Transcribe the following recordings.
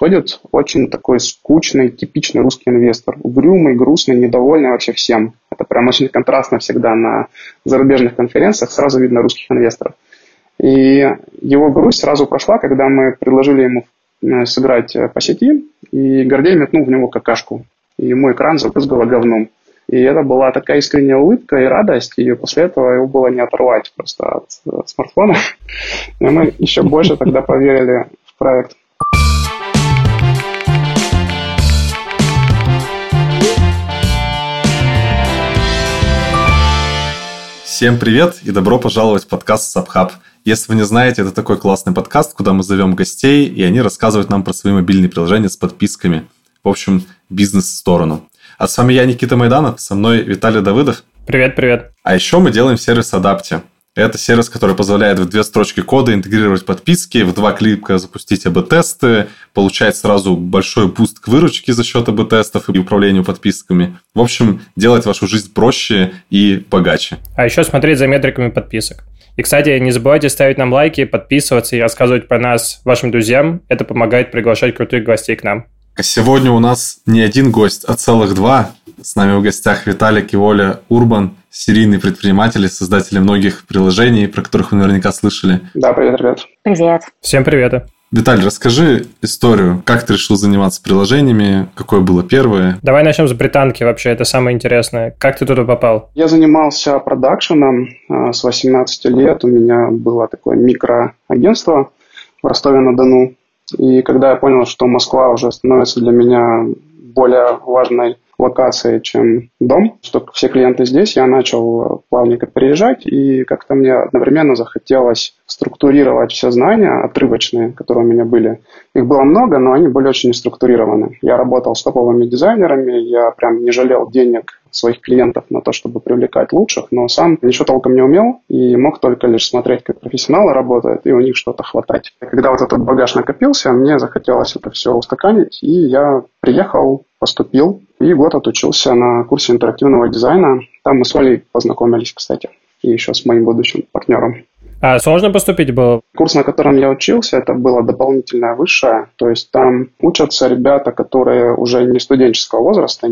подходит очень такой скучный, типичный русский инвестор. Угрюмый, грустный, недовольный вообще всем. Это прям очень контрастно всегда на зарубежных конференциях. Сразу видно русских инвесторов. И его грусть сразу прошла, когда мы предложили ему э, сыграть э, по сети, и Гордей метнул в него какашку. И ему экран забрызгало говном. И это была такая искренняя улыбка и радость, и после этого его было не оторвать просто от э, смартфона. И мы еще больше тогда поверили в проект. Всем привет и добро пожаловать в подкаст Subhub. Если вы не знаете, это такой классный подкаст, куда мы зовем гостей, и они рассказывают нам про свои мобильные приложения с подписками. В общем, бизнес-сторону. А с вами я, Никита Майданов, со мной Виталий Давыдов. Привет, привет. А еще мы делаем сервис Адапте. Это сервис, который позволяет в две строчки кода интегрировать подписки, в два клика запустить АБ-тесты, получать сразу большой буст к выручке за счет АБ-тестов и управлению подписками. В общем, делать вашу жизнь проще и богаче. А еще смотреть за метриками подписок. И, кстати, не забывайте ставить нам лайки, подписываться и рассказывать про нас вашим друзьям. Это помогает приглашать крутых гостей к нам. А сегодня у нас не один гость, а целых два. С нами в гостях Виталик и Оля Урбан, серийные предприниматели, создатели многих приложений, про которых вы наверняка слышали. Да, привет, ребят. Привет. Всем привет. Виталий, расскажи историю. Как ты решил заниматься приложениями? Какое было первое? Давай начнем с британки вообще, это самое интересное. Как ты туда попал? Я занимался продакшеном а, с 18 лет. У меня было такое микроагентство в Ростове-на-Дону. И когда я понял, что Москва уже становится для меня более важной локацией, чем дом, что все клиенты здесь, я начал плавненько переезжать, и как-то мне одновременно захотелось структурировать все знания отрывочные, которые у меня были. Их было много, но они были очень структурированы. Я работал с топовыми дизайнерами, я прям не жалел денег своих клиентов на то, чтобы привлекать лучших, но сам ничего толком не умел и мог только лишь смотреть, как профессионалы работают, и у них что-то хватать. Когда вот этот багаж накопился, мне захотелось это все устаканить, и я приехал, поступил, и год отучился на курсе интерактивного дизайна. Там мы с Олей познакомились, кстати, и еще с моим будущим партнером. А сложно поступить было? Курс, на котором я учился, это было дополнительное высшее. То есть там учатся ребята, которые уже не студенческого возраста.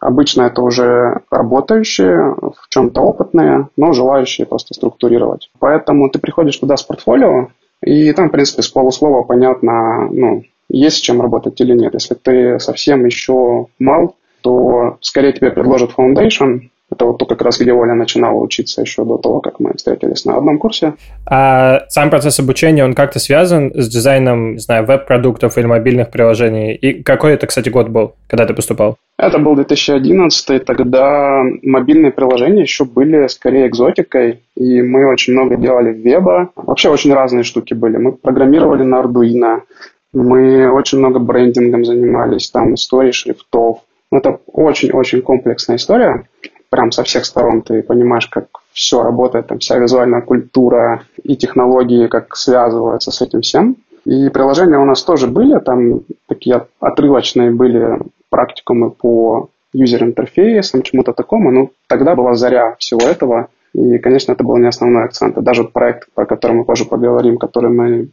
Обычно это уже работающие, в чем-то опытные, но желающие просто структурировать. Поэтому ты приходишь туда с портфолио, и там, в принципе, с полуслова понятно, ну, есть с чем работать или нет. Если ты совсем еще мал, то скорее тебе предложат foundation, это вот то как раз, где Оля начинала учиться еще до того, как мы встретились на одном курсе. А сам процесс обучения, он как-то связан с дизайном, не знаю, веб-продуктов или мобильных приложений? И какой это, кстати, год был, когда ты поступал? Это был 2011, тогда мобильные приложения еще были скорее экзотикой, и мы очень много делали веба. Вообще очень разные штуки были. Мы программировали на Arduino, мы очень много брендингом занимались, там истории шрифтов. Это очень-очень комплексная история прям со всех сторон ты понимаешь, как все работает, там вся визуальная культура и технологии, как связываются с этим всем. И приложения у нас тоже были, там такие отрывочные были практикумы по юзер-интерфейсам, чему-то такому, но тогда была заря всего этого, и, конечно, это был не основной акцент. И даже проект, про который мы позже поговорим, который мы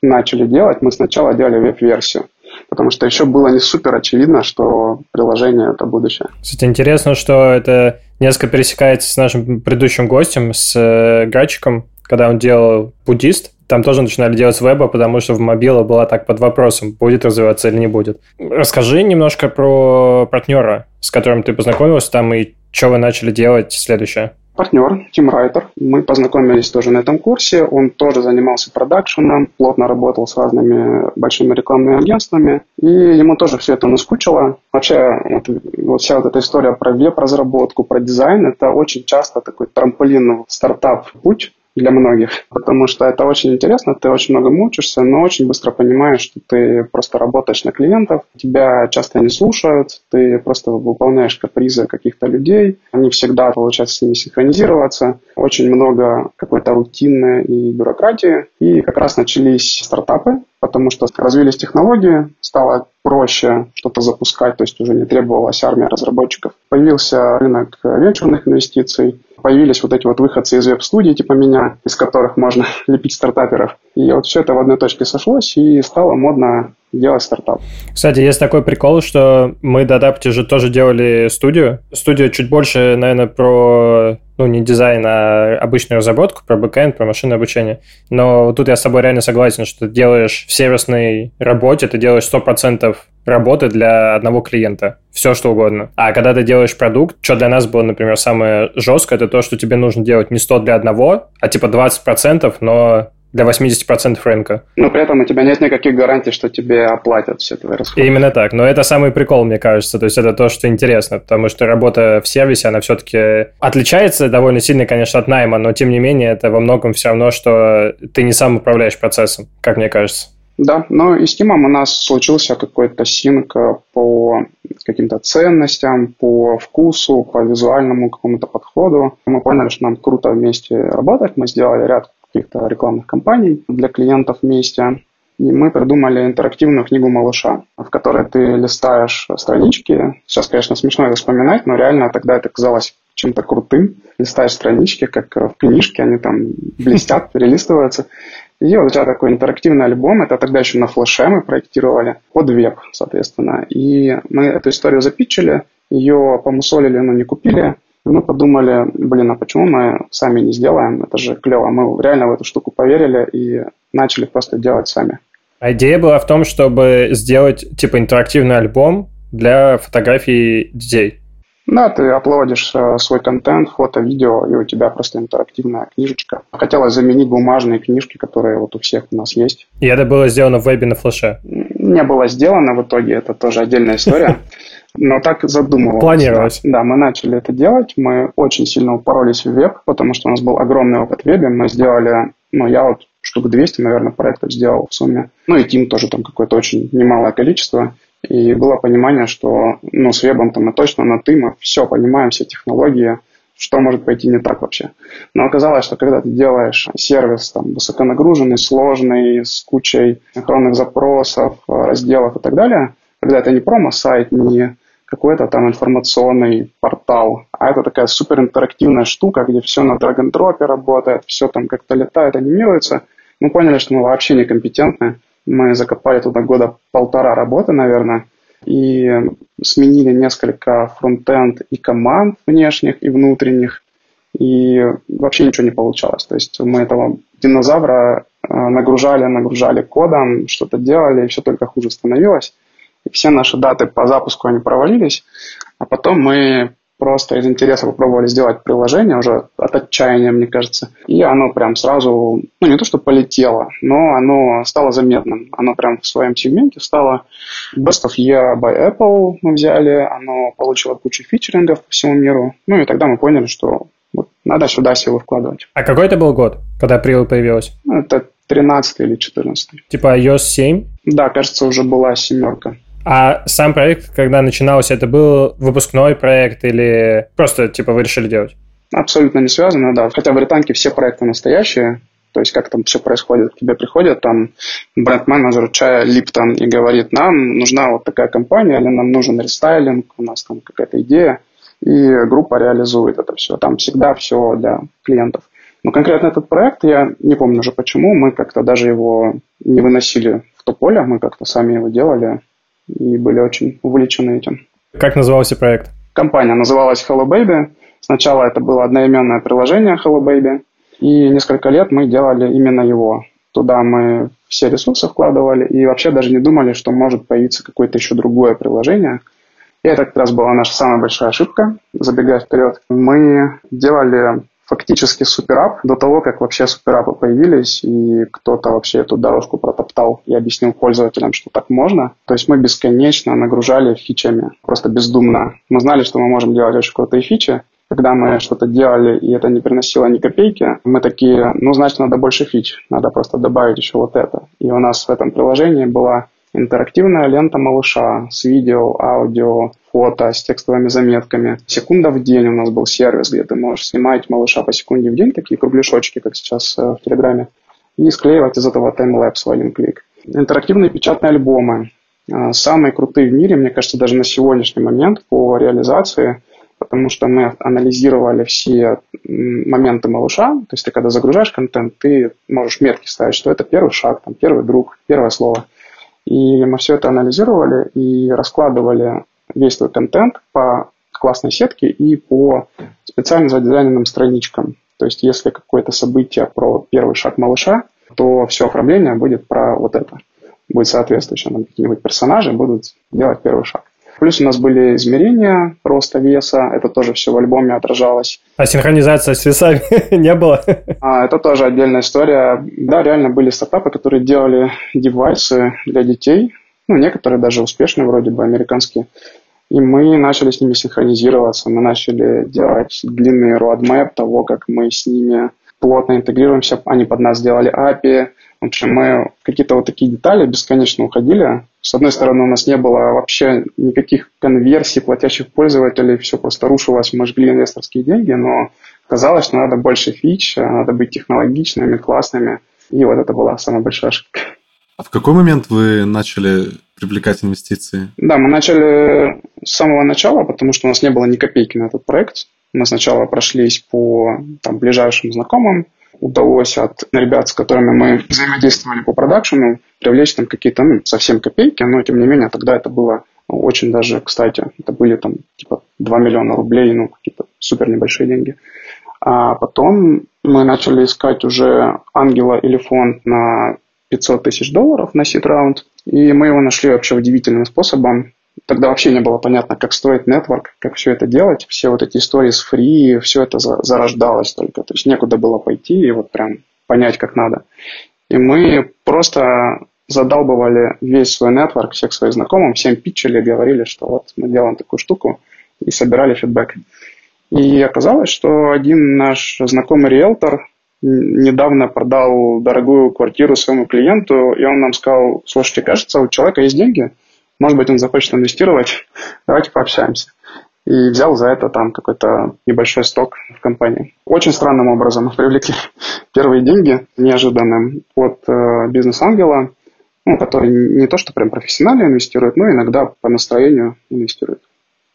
начали делать, мы сначала делали веб-версию потому что еще было не супер очевидно, что приложение – это будущее. Кстати, интересно, что это несколько пересекается с нашим предыдущим гостем, с э, Грачиком, когда он делал буддист, там тоже начинали делать веба, потому что в мобила была так под вопросом, будет развиваться или не будет. Расскажи немножко про партнера, с которым ты познакомился там, и что вы начали делать следующее партнер, Тим Райтер. Мы познакомились тоже на этом курсе. Он тоже занимался продакшеном, плотно работал с разными большими рекламными агентствами. И ему тоже все это наскучило. Вообще, вот, вот вся вот эта история про веб-разработку, про дизайн, это очень часто такой трамплин в стартап-путь для многих, потому что это очень интересно, ты очень много мучишься, но очень быстро понимаешь, что ты просто работаешь на клиентов, тебя часто не слушают, ты просто выполняешь капризы каких-то людей, они всегда получается с ними синхронизироваться, очень много какой-то рутины и бюрократии, и как раз начались стартапы, потому что развились технологии, стало проще что-то запускать, то есть уже не требовалась армия разработчиков. Появился рынок венчурных инвестиций, Появились вот эти вот выходцы из веб-студии, типа меня, из которых можно лепить стартаперов. И вот все это в одной точке сошлось, и стало модно делать стартап. Кстати, есть такой прикол, что мы до Adaptive же тоже делали студию. Студия чуть больше, наверное, про ну, не дизайн, а обычную разработку, про бэкэнд, про машинное обучение. Но тут я с тобой реально согласен, что ты делаешь в сервисной работе, ты делаешь 100% работы для одного клиента. Все, что угодно. А когда ты делаешь продукт, что для нас было, например, самое жесткое, это то, что тебе нужно делать не 100 для одного, а типа 20%, но для 80% рынка. Но при этом у тебя нет никаких гарантий, что тебе оплатят все твои расходы. Именно так. Но это самый прикол, мне кажется. То есть это то, что интересно, потому что работа в сервисе, она все-таки отличается довольно сильно, конечно, от найма, но тем не менее это во многом все равно, что ты не сам управляешь процессом, как мне кажется. Да, но и с Тимом у нас случился какой-то синк по каким-то ценностям, по вкусу, по визуальному какому-то подходу. Мы поняли, что нам круто вместе работать. Мы сделали ряд каких-то рекламных кампаний для клиентов вместе. И мы придумали интерактивную книгу малыша, в которой ты листаешь странички. Сейчас, конечно, смешно это вспоминать, но реально тогда это казалось чем-то крутым. Листаешь странички, как в книжке, они там блестят, перелистываются. И вот у тебя такой интерактивный альбом, это тогда еще на флеше мы проектировали, под веб, соответственно. И мы эту историю запичили, ее помусолили, но не купили. И мы подумали, блин, а почему мы сами не сделаем? Это же клево. Мы реально в эту штуку поверили и начали просто делать сами. А идея была в том, чтобы сделать типа интерактивный альбом для фотографий детей. Да, ты аплодишь э, свой контент, фото, видео, и у тебя просто интерактивная книжечка. Хотелось заменить бумажные книжки, которые вот у всех у нас есть. И это было сделано в вебе на флеше? Не было сделано в итоге, это тоже отдельная история. Но так задумывалось. Планировалось. Да, мы начали это делать. Мы очень сильно упоролись в веб, потому что у нас был огромный опыт в вебе. Мы сделали, ну, я вот штук 200, наверное, проектов сделал в сумме. Ну, и Тим тоже там какое-то очень немалое количество. И было понимание, что ну, с вебом-то мы точно на «ты», мы все понимаем, все технологии, что может пойти не так вообще. Но оказалось, что когда ты делаешь сервис там, высоконагруженный, сложный, с кучей синхронных запросов, разделов и так далее, когда это не промо-сайт, не какой-то там информационный портал, а это такая суперинтерактивная штука, где все на драг н работает, все там как-то летает, анимируется, мы поняли, что мы вообще некомпетентны, мы закопали туда года полтора работы, наверное, и сменили несколько фронтенд и команд внешних и внутренних, и вообще ничего не получалось. То есть мы этого динозавра э, нагружали, нагружали кодом, что-то делали, и все только хуже становилось. И все наши даты по запуску они провалились, а потом мы просто из интереса попробовали сделать приложение уже от отчаяния, мне кажется. И оно прям сразу, ну не то что полетело, но оно стало заметным. Оно прям в своем сегменте стало Best of Year by Apple мы взяли, оно получило кучу фичерингов по всему миру. Ну и тогда мы поняли, что вот надо сюда силы вкладывать. А какой это был год, когда April появилась? Это 13 или 14. Типа iOS 7? Да, кажется, уже была семерка. А сам проект, когда начинался, это был выпускной проект или просто, типа, вы решили делать? Абсолютно не связано, да. Хотя в британке все проекты настоящие, то есть как там все происходит, к тебе приходит там бренд-менеджер чая Липтон и говорит, нам нужна вот такая компания, или нам нужен рестайлинг, у нас там какая-то идея, и группа реализует это все. Там всегда все для клиентов. Но конкретно этот проект, я не помню уже почему, мы как-то даже его не выносили в то поле, мы как-то сами его делали, и были очень увлечены этим. Как назывался проект? Компания называлась Hello Baby. Сначала это было одноименное приложение Hello Baby, и несколько лет мы делали именно его. Туда мы все ресурсы вкладывали и вообще даже не думали, что может появиться какое-то еще другое приложение. И это как раз была наша самая большая ошибка, забегая вперед. Мы делали фактически суперап до того, как вообще суперапы появились, и кто-то вообще эту дорожку протоптал и объяснил пользователям, что так можно. То есть мы бесконечно нагружали фичами, просто бездумно. Мы знали, что мы можем делать очень крутые фичи, когда мы что-то делали, и это не приносило ни копейки, мы такие, ну, значит, надо больше фич, надо просто добавить еще вот это. И у нас в этом приложении была интерактивная лента малыша с видео, аудио, фото, с текстовыми заметками. Секунда в день у нас был сервис, где ты можешь снимать малыша по секунде в день, такие кругляшочки, как сейчас э, в Телеграме, и склеивать из этого таймлэпс в один клик. Интерактивные печатные альбомы. Э, самые крутые в мире, мне кажется, даже на сегодняшний момент по реализации потому что мы анализировали все моменты малыша. То есть ты когда загружаешь контент, ты можешь метки ставить, что это первый шаг, там, первый друг, первое слово. И мы все это анализировали и раскладывали весь твой контент по классной сетке и по специально задизайненным страничкам. То есть если какое-то событие про первый шаг малыша, то все оформление будет про вот это. Будет соответствующее. Там какие-нибудь персонажи будут делать первый шаг. Плюс у нас были измерения роста веса, это тоже все в альбоме отражалось. А синхронизация с весами не было? А, это тоже отдельная история. Да, реально были стартапы, которые делали девайсы для детей, ну, некоторые даже успешные, вроде бы американские. И мы начали с ними синхронизироваться, мы начали делать длинный roadmap того, как мы с ними плотно интегрируемся, они под нас сделали API. В общем, мы какие-то вот такие детали бесконечно уходили. С одной стороны, у нас не было вообще никаких конверсий платящих пользователей, все просто рушилось, мы жгли инвесторские деньги, но казалось, что надо больше фич, надо быть технологичными, классными. И вот это была самая большая ошибка. А в какой момент вы начали привлекать инвестиции? Да, мы начали с самого начала, потому что у нас не было ни копейки на этот проект. Мы сначала прошлись по там, ближайшим знакомым, удалось от ребят, с которыми мы взаимодействовали по продакшену, привлечь там какие-то ну, совсем копейки, но тем не менее тогда это было очень даже, кстати, это были там типа 2 миллиона рублей, ну какие-то супер небольшие деньги. А потом мы начали искать уже ангела или фонд на 500 тысяч долларов на сид раунд. И мы его нашли вообще удивительным способом. Тогда вообще не было понятно, как строить нетворк, как все это делать. Все вот эти истории с фри, все это зарождалось только. То есть некуда было пойти и вот прям понять, как надо. И мы просто задалбывали весь свой нетворк, всех своих знакомых, всем питчили, говорили, что вот мы делаем такую штуку, и собирали фидбэк. И оказалось, что один наш знакомый риэлтор недавно продал дорогую квартиру своему клиенту, и он нам сказал, слушайте, кажется, у человека есть деньги, может быть, он захочет инвестировать, давайте пообщаемся. И взял за это там какой-то небольшой сток в компании. Очень странным образом привлекли первые деньги неожиданным от э, бизнес-ангела, ну, который не то, что прям профессионально инвестирует, но иногда по настроению инвестирует.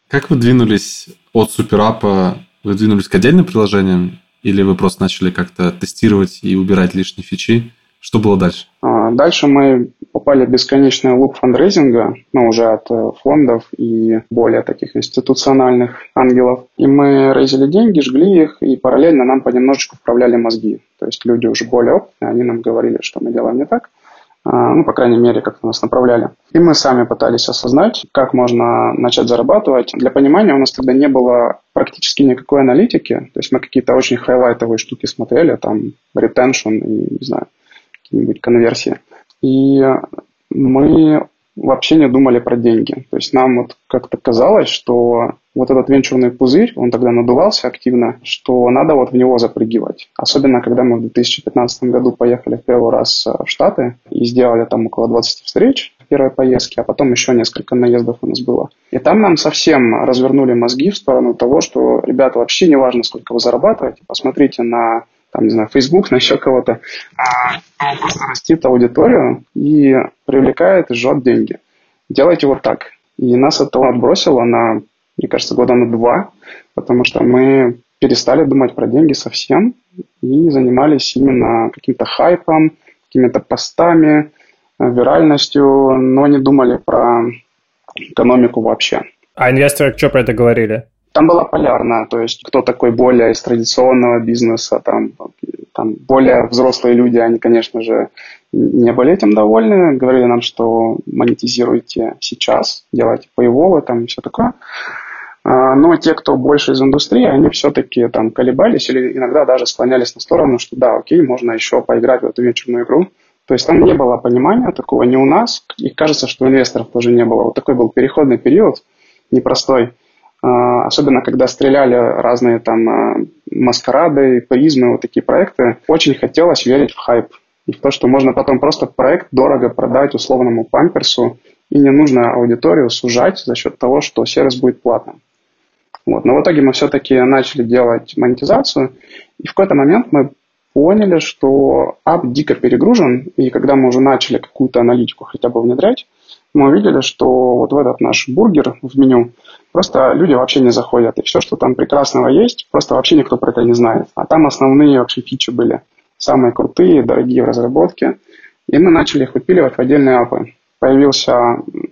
Как вы двинулись от суперапа, вы двинулись к отдельным приложениям или вы просто начали как-то тестировать и убирать лишние фичи? Что было дальше? А, дальше мы попали в бесконечный луп фандрейзинга, ну, уже от э, фондов и более таких институциональных ангелов. И мы рейзили деньги, жгли их, и параллельно нам понемножечку вправляли мозги. То есть люди уже более опытные, они нам говорили, что мы делаем не так. А, ну, по крайней мере, как-то нас направляли. И мы сами пытались осознать, как можно начать зарабатывать. Для понимания у нас тогда не было практически никакой аналитики, то есть мы какие-то очень хайлайтовые штуки смотрели, там, retention и, не знаю, какие-нибудь конверсии. И мы вообще не думали про деньги. То есть нам вот как-то казалось, что вот этот венчурный пузырь, он тогда надувался активно, что надо вот в него запрыгивать. Особенно, когда мы в 2015 году поехали в первый раз э, в Штаты и сделали там около 20 встреч в первой поездке, а потом еще несколько наездов у нас было. И там нам совсем развернули мозги в сторону того, что, ребята, вообще не важно, сколько вы зарабатываете, посмотрите на там, не знаю, Facebook, на еще кого-то, а просто растит аудиторию и привлекает и жжет деньги. Делайте вот так. И нас это отбросило на, мне кажется, года на два, потому что мы перестали думать про деньги совсем и занимались именно каким-то хайпом, какими-то постами, виральностью, но не думали про экономику вообще. А инвесторы что про это говорили? Там была полярная, то есть кто такой более из традиционного бизнеса, там, там более взрослые люди, они, конечно же, не были этим довольны, говорили нам, что монетизируйте сейчас, делайте paywall, там все такое. А, но те, кто больше из индустрии, они все-таки там колебались или иногда даже склонялись на сторону, что да, окей, можно еще поиграть в эту вечерную игру. То есть там не было понимания такого ни у нас, и кажется, что у инвесторов тоже не было. Вот такой был переходный период непростой. А, особенно когда стреляли разные там а, маскарады, призмы, вот такие проекты, очень хотелось верить в хайп. И в то, что можно потом просто проект дорого продать условному памперсу, и не нужно аудиторию сужать за счет того, что сервис будет платным. Вот. Но в итоге мы все-таки начали делать монетизацию, и в какой-то момент мы поняли, что ап дико перегружен, и когда мы уже начали какую-то аналитику хотя бы внедрять, мы увидели, что вот в этот наш бургер в меню просто люди вообще не заходят. И все, что там прекрасного есть, просто вообще никто про это не знает. А там основные вообще фичи были. Самые крутые, дорогие в разработке. И мы начали их выпиливать в отдельные апы появился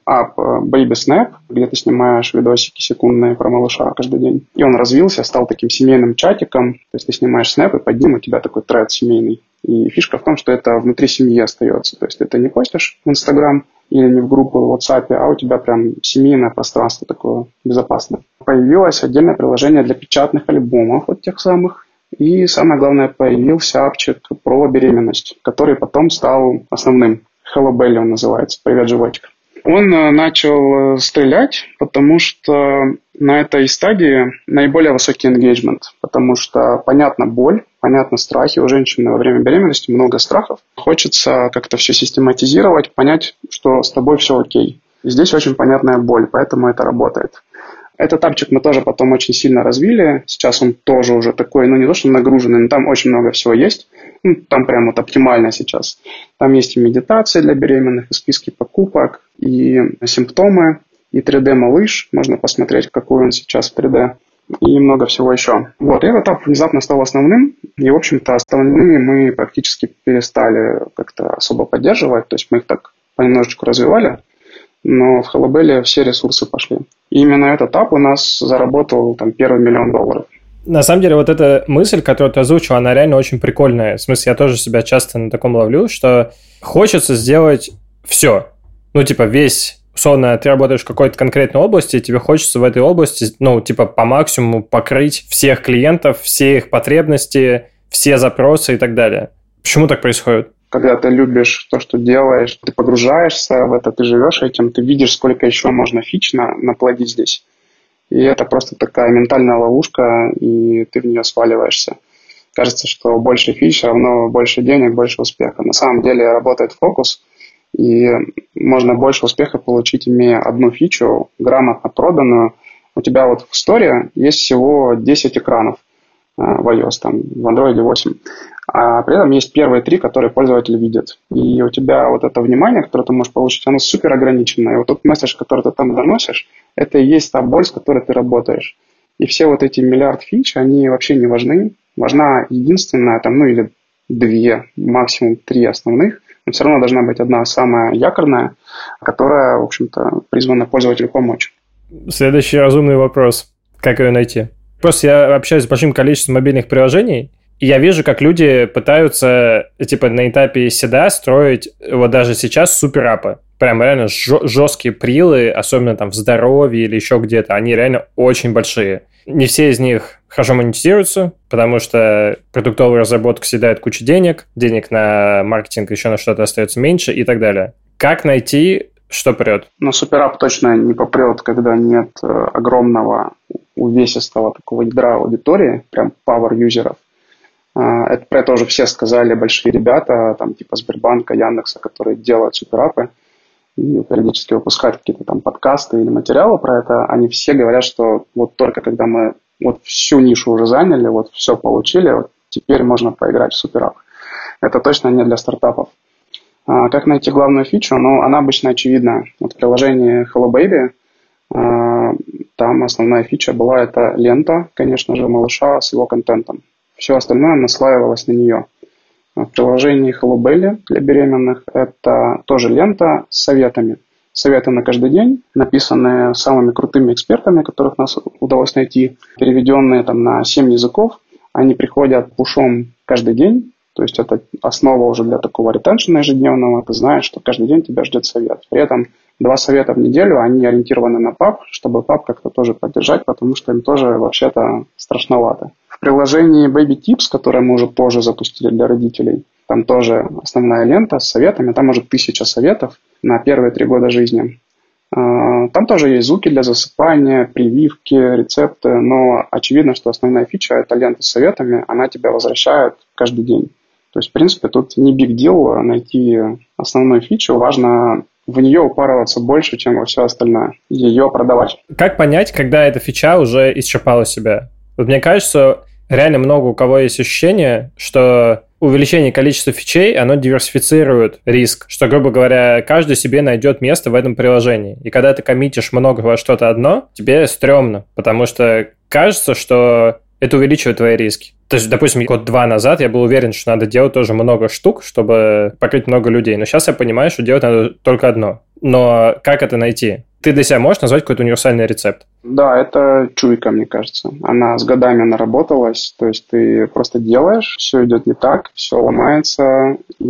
ап э, Baby Snap, где ты снимаешь видосики секундные про малыша каждый день. И он развился, стал таким семейным чатиком. То есть ты снимаешь снэп, и под ним у тебя такой тред семейный. И фишка в том, что это внутри семьи остается. То есть это не постишь в Инстаграм или не в группу в WhatsApp, а у тебя прям семейное пространство такое безопасное. Появилось отдельное приложение для печатных альбомов вот тех самых. И самое главное, появился апчик про беременность, который потом стал основным. Hello Belly он называется, привет, животик. Он э, начал э, стрелять, потому что на этой стадии наиболее высокий engagement, потому что понятна боль, понятно страхи. У женщины во время беременности много страхов. Хочется как-то все систематизировать, понять, что с тобой все окей. И здесь очень понятная боль, поэтому это работает. Этот тапчик мы тоже потом очень сильно развили. Сейчас он тоже уже такой, ну не то, что нагруженный, но там очень много всего есть. Ну, там прям вот оптимально сейчас. Там есть и медитации для беременных, и списки покупок, и симптомы, и 3D-малыш. Можно посмотреть, какой он сейчас в 3D и много всего еще. Вот, и этот этап внезапно стал основным, и, в общем-то, остальные мы практически перестали как-то особо поддерживать, то есть мы их так понемножечку развивали, но в Халабеле все ресурсы пошли. И именно этот этап у нас заработал там первый миллион долларов. На самом деле, вот эта мысль, которую ты озвучил, она реально очень прикольная. В смысле, я тоже себя часто на таком ловлю, что хочется сделать все. Ну, типа, весь условно, ты работаешь в какой-то конкретной области, и тебе хочется в этой области, ну, типа, по максимуму покрыть всех клиентов, все их потребности, все запросы и так далее. Почему так происходит? Когда ты любишь то, что делаешь, ты погружаешься в это, ты живешь этим, ты видишь, сколько еще можно фич на, наплодить здесь. И это просто такая ментальная ловушка, и ты в нее сваливаешься. Кажется, что больше фич равно больше денег, больше успеха. На самом деле работает фокус, и можно больше успеха получить, имея одну фичу, грамотно проданную. У тебя вот в истории есть всего 10 экранов э, в iOS, там, в Android 8 а при этом есть первые три, которые пользователь видит. И у тебя вот это внимание, которое ты можешь получить, оно супер ограниченное. И вот тот месседж, который ты там доносишь, это и есть та боль, с которой ты работаешь. И все вот эти миллиард фич, они вообще не важны. Важна единственная, там, ну или две, максимум три основных, но все равно должна быть одна самая якорная, которая, в общем-то, призвана пользователю помочь. Следующий разумный вопрос. Как ее найти? Просто я общаюсь с большим количеством мобильных приложений, и я вижу, как люди пытаются, типа, на этапе седа строить, вот даже сейчас, суперапы. Прям реально жесткие прилы, особенно там в здоровье или еще где-то, они реально очень большие. Не все из них хорошо монетизируются, потому что продуктовая разработка съедает кучу денег, денег на маркетинг еще на что-то остается меньше и так далее. Как найти, что прет? Ну, суперап точно не попрет, когда нет э, огромного увесистого такого ядра аудитории, прям power юзеров. А, это про это уже все сказали большие ребята, там типа Сбербанка, Яндекса, которые делают суперапы и периодически выпускают какие-то там подкасты или материалы про это. Они все говорят, что вот только когда мы вот всю нишу уже заняли, вот все получили, вот теперь можно поиграть в суперап. Это точно не для стартапов. А, как найти главную фичу? Ну, она обычно очевидна. Вот в приложении Hello Baby а, там основная фича была это лента, конечно же, малыша с его контентом. Все остальное наслаивалось на нее. В приложении Hello Belly для беременных это тоже лента с советами. Советы на каждый день, написанные самыми крутыми экспертами, которых нас удалось найти, переведенные там на 7 языков. Они приходят пушом каждый день, то есть это основа уже для такого ретеншена ежедневного. Ты знаешь, что каждый день тебя ждет совет. При этом два совета в неделю, они ориентированы на пап, чтобы пап как-то тоже поддержать, потому что им тоже вообще-то страшновато приложении Baby Tips, которое мы уже позже запустили для родителей, там тоже основная лента с советами, там уже тысяча советов на первые три года жизни. А, там тоже есть звуки для засыпания, прививки, рецепты, но очевидно, что основная фича – это лента с советами, она тебя возвращает каждый день. То есть, в принципе, тут не big deal найти основную фичу, важно в нее упарываться больше, чем во все остальное, ее продавать. Как понять, когда эта фича уже исчерпала себя? Вот мне кажется, реально много у кого есть ощущение, что увеличение количества фичей, оно диверсифицирует риск, что, грубо говоря, каждый себе найдет место в этом приложении. И когда ты коммитишь много во что-то одно, тебе стрёмно, потому что кажется, что это увеличивает твои риски. То есть, допустим, год-два назад я был уверен, что надо делать тоже много штук, чтобы покрыть много людей. Но сейчас я понимаю, что делать надо только одно. Но как это найти? Ты для себя можешь назвать какой-то универсальный рецепт? Да, это чуйка, мне кажется. Она с годами наработалась. То есть ты просто делаешь, все идет не так, все ломается, и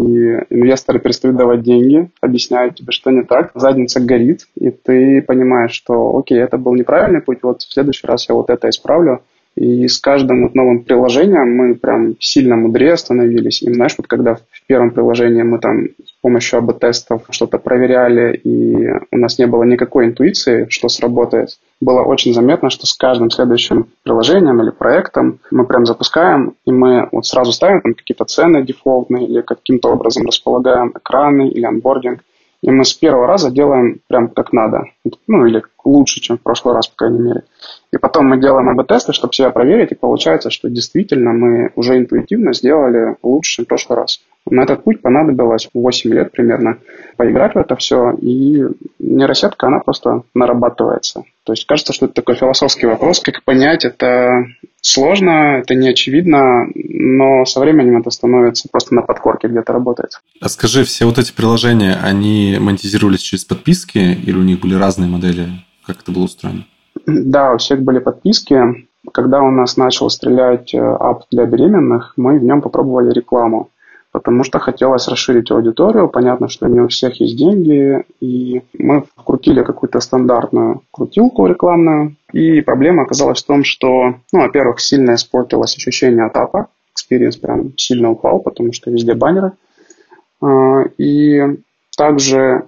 инвесторы перестают давать деньги, объясняют тебе, что не так, задница горит, и ты понимаешь, что окей, это был неправильный путь, вот в следующий раз я вот это исправлю. И с каждым вот новым приложением мы прям сильно мудрее становились. И знаешь, вот когда в первом приложении мы там с помощью АБ-тестов что-то проверяли, и у нас не было никакой интуиции, что сработает, было очень заметно, что с каждым следующим приложением или проектом мы прям запускаем, и мы вот сразу ставим там какие-то цены дефолтные или каким-то образом располагаем экраны или анбординг. И мы с первого раза делаем прям как надо. Ну, или лучше, чем в прошлый раз, по крайней мере. И потом мы делаем АБ-тесты, чтобы себя проверить, и получается, что действительно мы уже интуитивно сделали лучше, чем в прошлый раз. На этот путь понадобилось 8 лет примерно поиграть в это все, и нейросетка, она просто нарабатывается. То есть кажется, что это такой философский вопрос, как понять, это сложно, это не очевидно, но со временем это становится просто на подкорке где-то работает. А скажи, все вот эти приложения, они монетизировались через подписки или у них были разные модели? Как это было устроено? Да, у всех были подписки. Когда у нас начал стрелять э, app для беременных, мы в нем попробовали рекламу потому что хотелось расширить аудиторию. Понятно, что не у всех есть деньги, и мы вкрутили какую-то стандартную крутилку рекламную. И проблема оказалась в том, что, ну, во-первых, сильно испортилось ощущение от app а, experience прям сильно упал, потому что везде баннеры. А, и также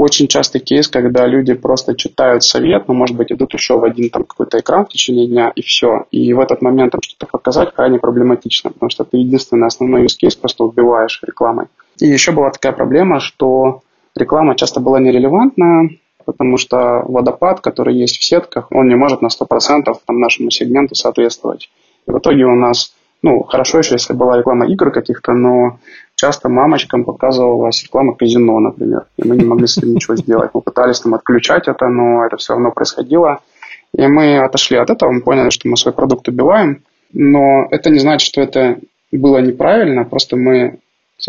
очень частый кейс, когда люди просто читают совет, но, может быть, идут еще в один там какой-то экран в течение дня, и все. И в этот момент там что-то показать крайне проблематично, потому что ты единственный основной use case просто убиваешь рекламой. И еще была такая проблема, что реклама часто была нерелевантна, потому что водопад, который есть в сетках, он не может на 100% там, нашему сегменту соответствовать. И в итоге у нас ну, хорошо еще, если была реклама игр каких-то, но часто мамочкам показывалась реклама казино, например, и мы не могли с этим ничего сделать. Мы пытались там отключать это, но это все равно происходило. И мы отошли от этого, мы поняли, что мы свой продукт убиваем, но это не значит, что это было неправильно, просто мы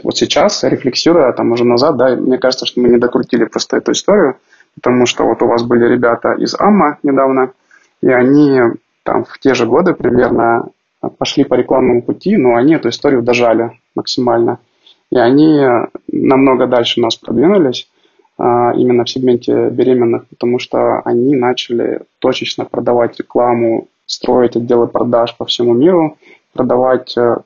вот сейчас, рефлексируя там уже назад, да, мне кажется, что мы не докрутили просто эту историю, потому что вот у вас были ребята из АМА недавно, и они там в те же годы примерно пошли по рекламному пути, но они эту историю дожали максимально. И они намного дальше нас продвинулись а, именно в сегменте беременных, потому что они начали точечно продавать рекламу, строить отделы продаж по всему миру, продавать э,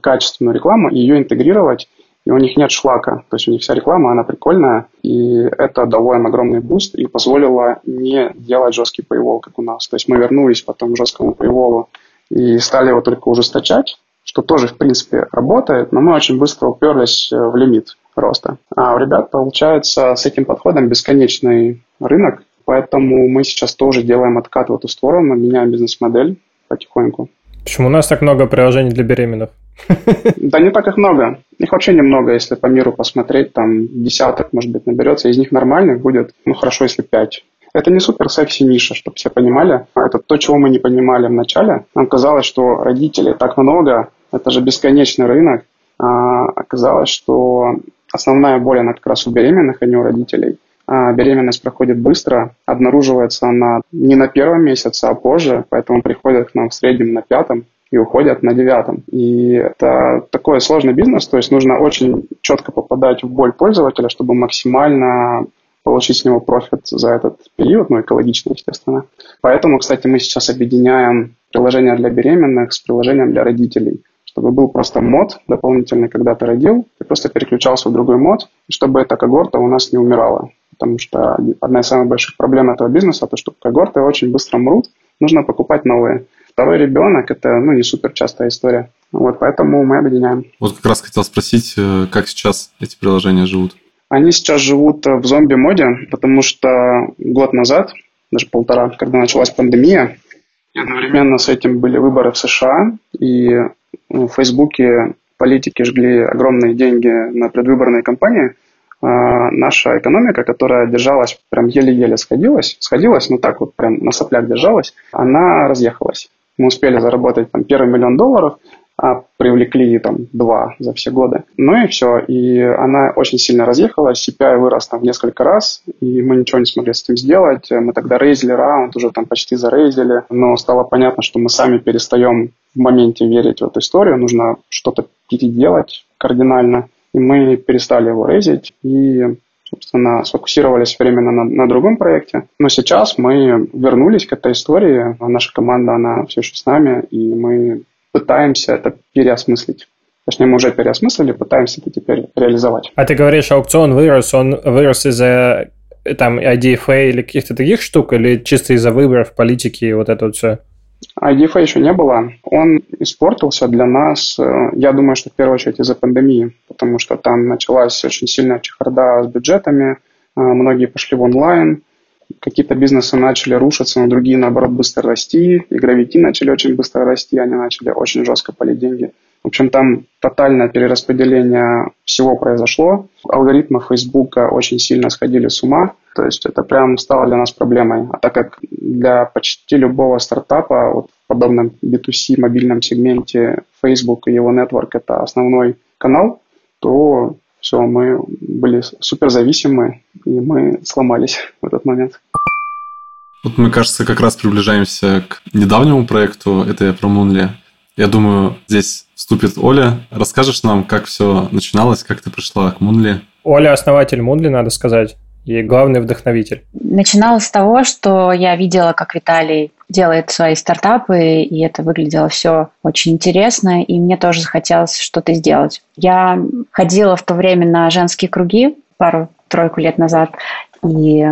качественную рекламу ее интегрировать, и у них нет шлака, то есть у них вся реклама, она прикольная, и это дало им огромный буст и позволило не делать жесткий paywall, как у нас. То есть мы вернулись потом к жесткому paywall и стали его только ужесточать, что тоже, в принципе, работает, но мы очень быстро уперлись э, в лимит роста. А у ребят получается с этим подходом бесконечный рынок, поэтому мы сейчас тоже делаем откат в эту сторону, меняем бизнес-модель потихоньку. Почему у нас так много приложений для беременных? Да не так их много. Их вообще немного, если по миру посмотреть, там десяток, может быть, наберется. Из них нормальных будет, ну хорошо, если пять. Это не супер секси ниша, чтобы все понимали. Это то, чего мы не понимали в начале. Нам казалось, что родителей так много, это же бесконечный рынок. А оказалось, что основная боль, она как раз у беременных, а не у родителей. А беременность проходит быстро, обнаруживается она не на первом месяце, а позже, поэтому приходят к нам в среднем на пятом и уходят на девятом. И это такой сложный бизнес, то есть нужно очень четко попадать в боль пользователя, чтобы максимально получить с него профит за этот период, ну, экологично, естественно. Поэтому, кстати, мы сейчас объединяем приложение для беременных с приложением для родителей, чтобы был просто мод дополнительный, когда ты родил, ты просто переключался в другой мод, чтобы эта когорта у нас не умирала. Потому что одна из самых больших проблем этого бизнеса, то, что когорты очень быстро мрут, нужно покупать новые. Второй ребенок – это ну, не супер частая история. Вот поэтому мы объединяем. Вот как раз хотел спросить, э, как сейчас эти приложения живут? Они сейчас живут в зомби-моде, потому что год назад, даже полтора, когда началась пандемия, и одновременно с этим были выборы в США, и в Фейсбуке политики жгли огромные деньги на предвыборные кампании, а, наша экономика, которая держалась, прям еле-еле сходилась, сходилась, ну так вот прям на соплях держалась, она разъехалась. Мы успели заработать там первый миллион долларов, а привлекли там два за все годы. Ну и все. И она очень сильно разъехалась, CPI вырос там в несколько раз, и мы ничего не смогли с этим сделать. Мы тогда рейзили раунд, уже там почти зарейзили, но стало понятно, что мы сами перестаем в моменте верить в эту историю, нужно что-то переделать кардинально. И мы перестали его рейзить и собственно, сфокусировались временно на, на другом проекте. Но сейчас мы вернулись к этой истории. Наша команда, она все еще с нами, и мы пытаемся это переосмыслить. Точнее, мы уже переосмыслили, пытаемся это теперь реализовать. А ты говоришь, аукцион вырос, он вырос из-за там IDFA или каких-то таких штук, или чисто из-за выборов, политики и вот это вот все? IDFA еще не было. Он испортился для нас, э, я думаю, что в первую очередь из-за пандемии, потому что там началась очень сильная чехарда с бюджетами, э, многие пошли в онлайн, какие-то бизнесы начали рушиться, но другие, наоборот, быстро расти. Игровики начали очень быстро расти, они начали очень жестко палить деньги. В общем, там тотальное перераспределение всего произошло. Алгоритмы Фейсбука очень сильно сходили с ума. То есть это прям стало для нас проблемой. А так как для почти любого стартапа вот в подобном B2C мобильном сегменте Facebook и его нетворк это основной канал, то все, мы были суперзависимы, и мы сломались в этот момент. Вот мы, кажется, как раз приближаемся к недавнему проекту, это я про Мунли. Я думаю, здесь вступит Оля. Расскажешь нам, как все начиналось, как ты пришла к Мунли? Оля – основатель Мунли, надо сказать и главный вдохновитель? Начиналось с того, что я видела, как Виталий делает свои стартапы, и это выглядело все очень интересно, и мне тоже захотелось что-то сделать. Я ходила в то время на женские круги пару-тройку лет назад, и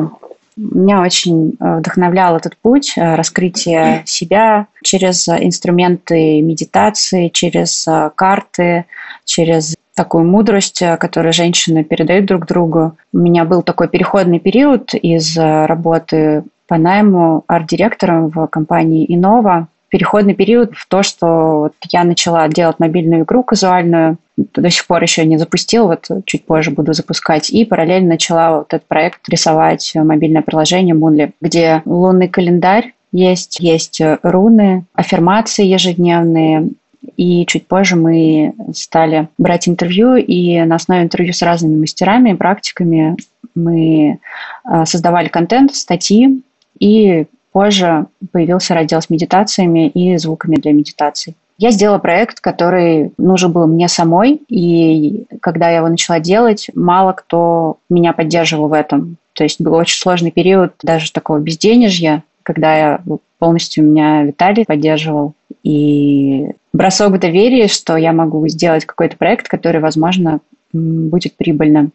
меня очень э, вдохновлял этот путь э, раскрытия себя через инструменты медитации, через э, карты, через такую мудрость, э, которую женщины передают друг другу. У меня был такой переходный период из э, работы по найму арт-директором в компании Инова. Переходный период в то, что вот я начала делать мобильную игру казуальную, до сих пор еще не запустил, вот чуть позже буду запускать. И параллельно начала вот этот проект рисовать мобильное приложение Moonly, где лунный календарь есть, есть руны, аффирмации ежедневные, и чуть позже мы стали брать интервью, и на основе интервью с разными мастерами и практиками мы а, создавали контент, статьи, и позже появился раздел с медитациями и звуками для медитаций. Я сделала проект, который нужен был мне самой, и когда я его начала делать, мало кто меня поддерживал в этом. То есть был очень сложный период даже такого безденежья, когда я полностью меня Виталий поддерживал. И бросок доверия, что я могу сделать какой-то проект, который, возможно, будет прибыльным.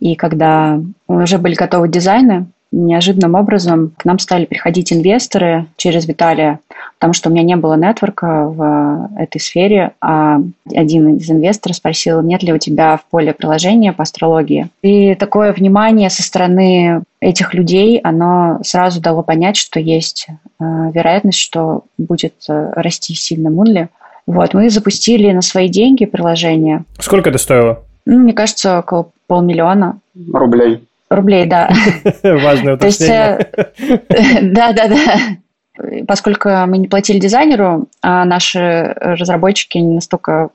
И когда уже были готовы дизайны, неожиданным образом к нам стали приходить инвесторы через Виталия, потому что у меня не было нетворка в этой сфере, а один из инвесторов спросил, нет ли у тебя в поле приложения по астрологии. И такое внимание со стороны этих людей, оно сразу дало понять, что есть э, вероятность, что будет э, расти сильно Мунли. Вот, мы запустили на свои деньги приложение. Сколько это стоило? Ну, мне кажется, около полмиллиона. Рублей. Рублей, да. Важное уточнение. Да, да, да. Поскольку мы не платили дизайнеру, а наши разработчики не настолько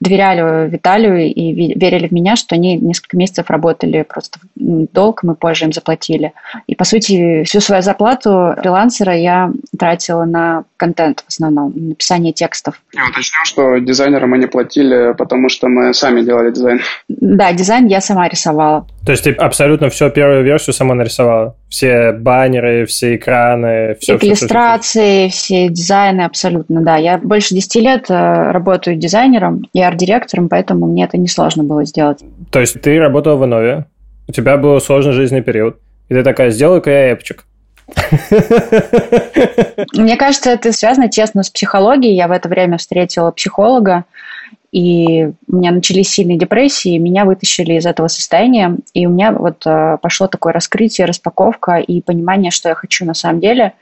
доверяли Виталию и верили в меня, что они несколько месяцев работали просто долг, мы позже им заплатили. И, по сути, всю свою зарплату фрилансера я тратила на контент в основном, написание текстов. Я уточню, что дизайнера мы не платили, потому что мы сами делали дизайн. Да, дизайн я сама рисовала. То есть ты абсолютно всю первую версию сама нарисовала? Все баннеры, все экраны, все. Иллюстрации, все, все, все дизайны, абсолютно, да. Я больше 10 лет э, работаю дизайнером и арт-директором, поэтому мне это несложно было сделать. То есть ты работала в Инове, у тебя был сложный жизненный период, и ты такая, сделай-ка я эпчик. Мне кажется, это связано, честно, с психологией. Я в это время встретила психолога, и у меня начались сильные депрессии, меня вытащили из этого состояния, и у меня вот э, пошло такое раскрытие, распаковка и понимание, что я хочу на самом деле.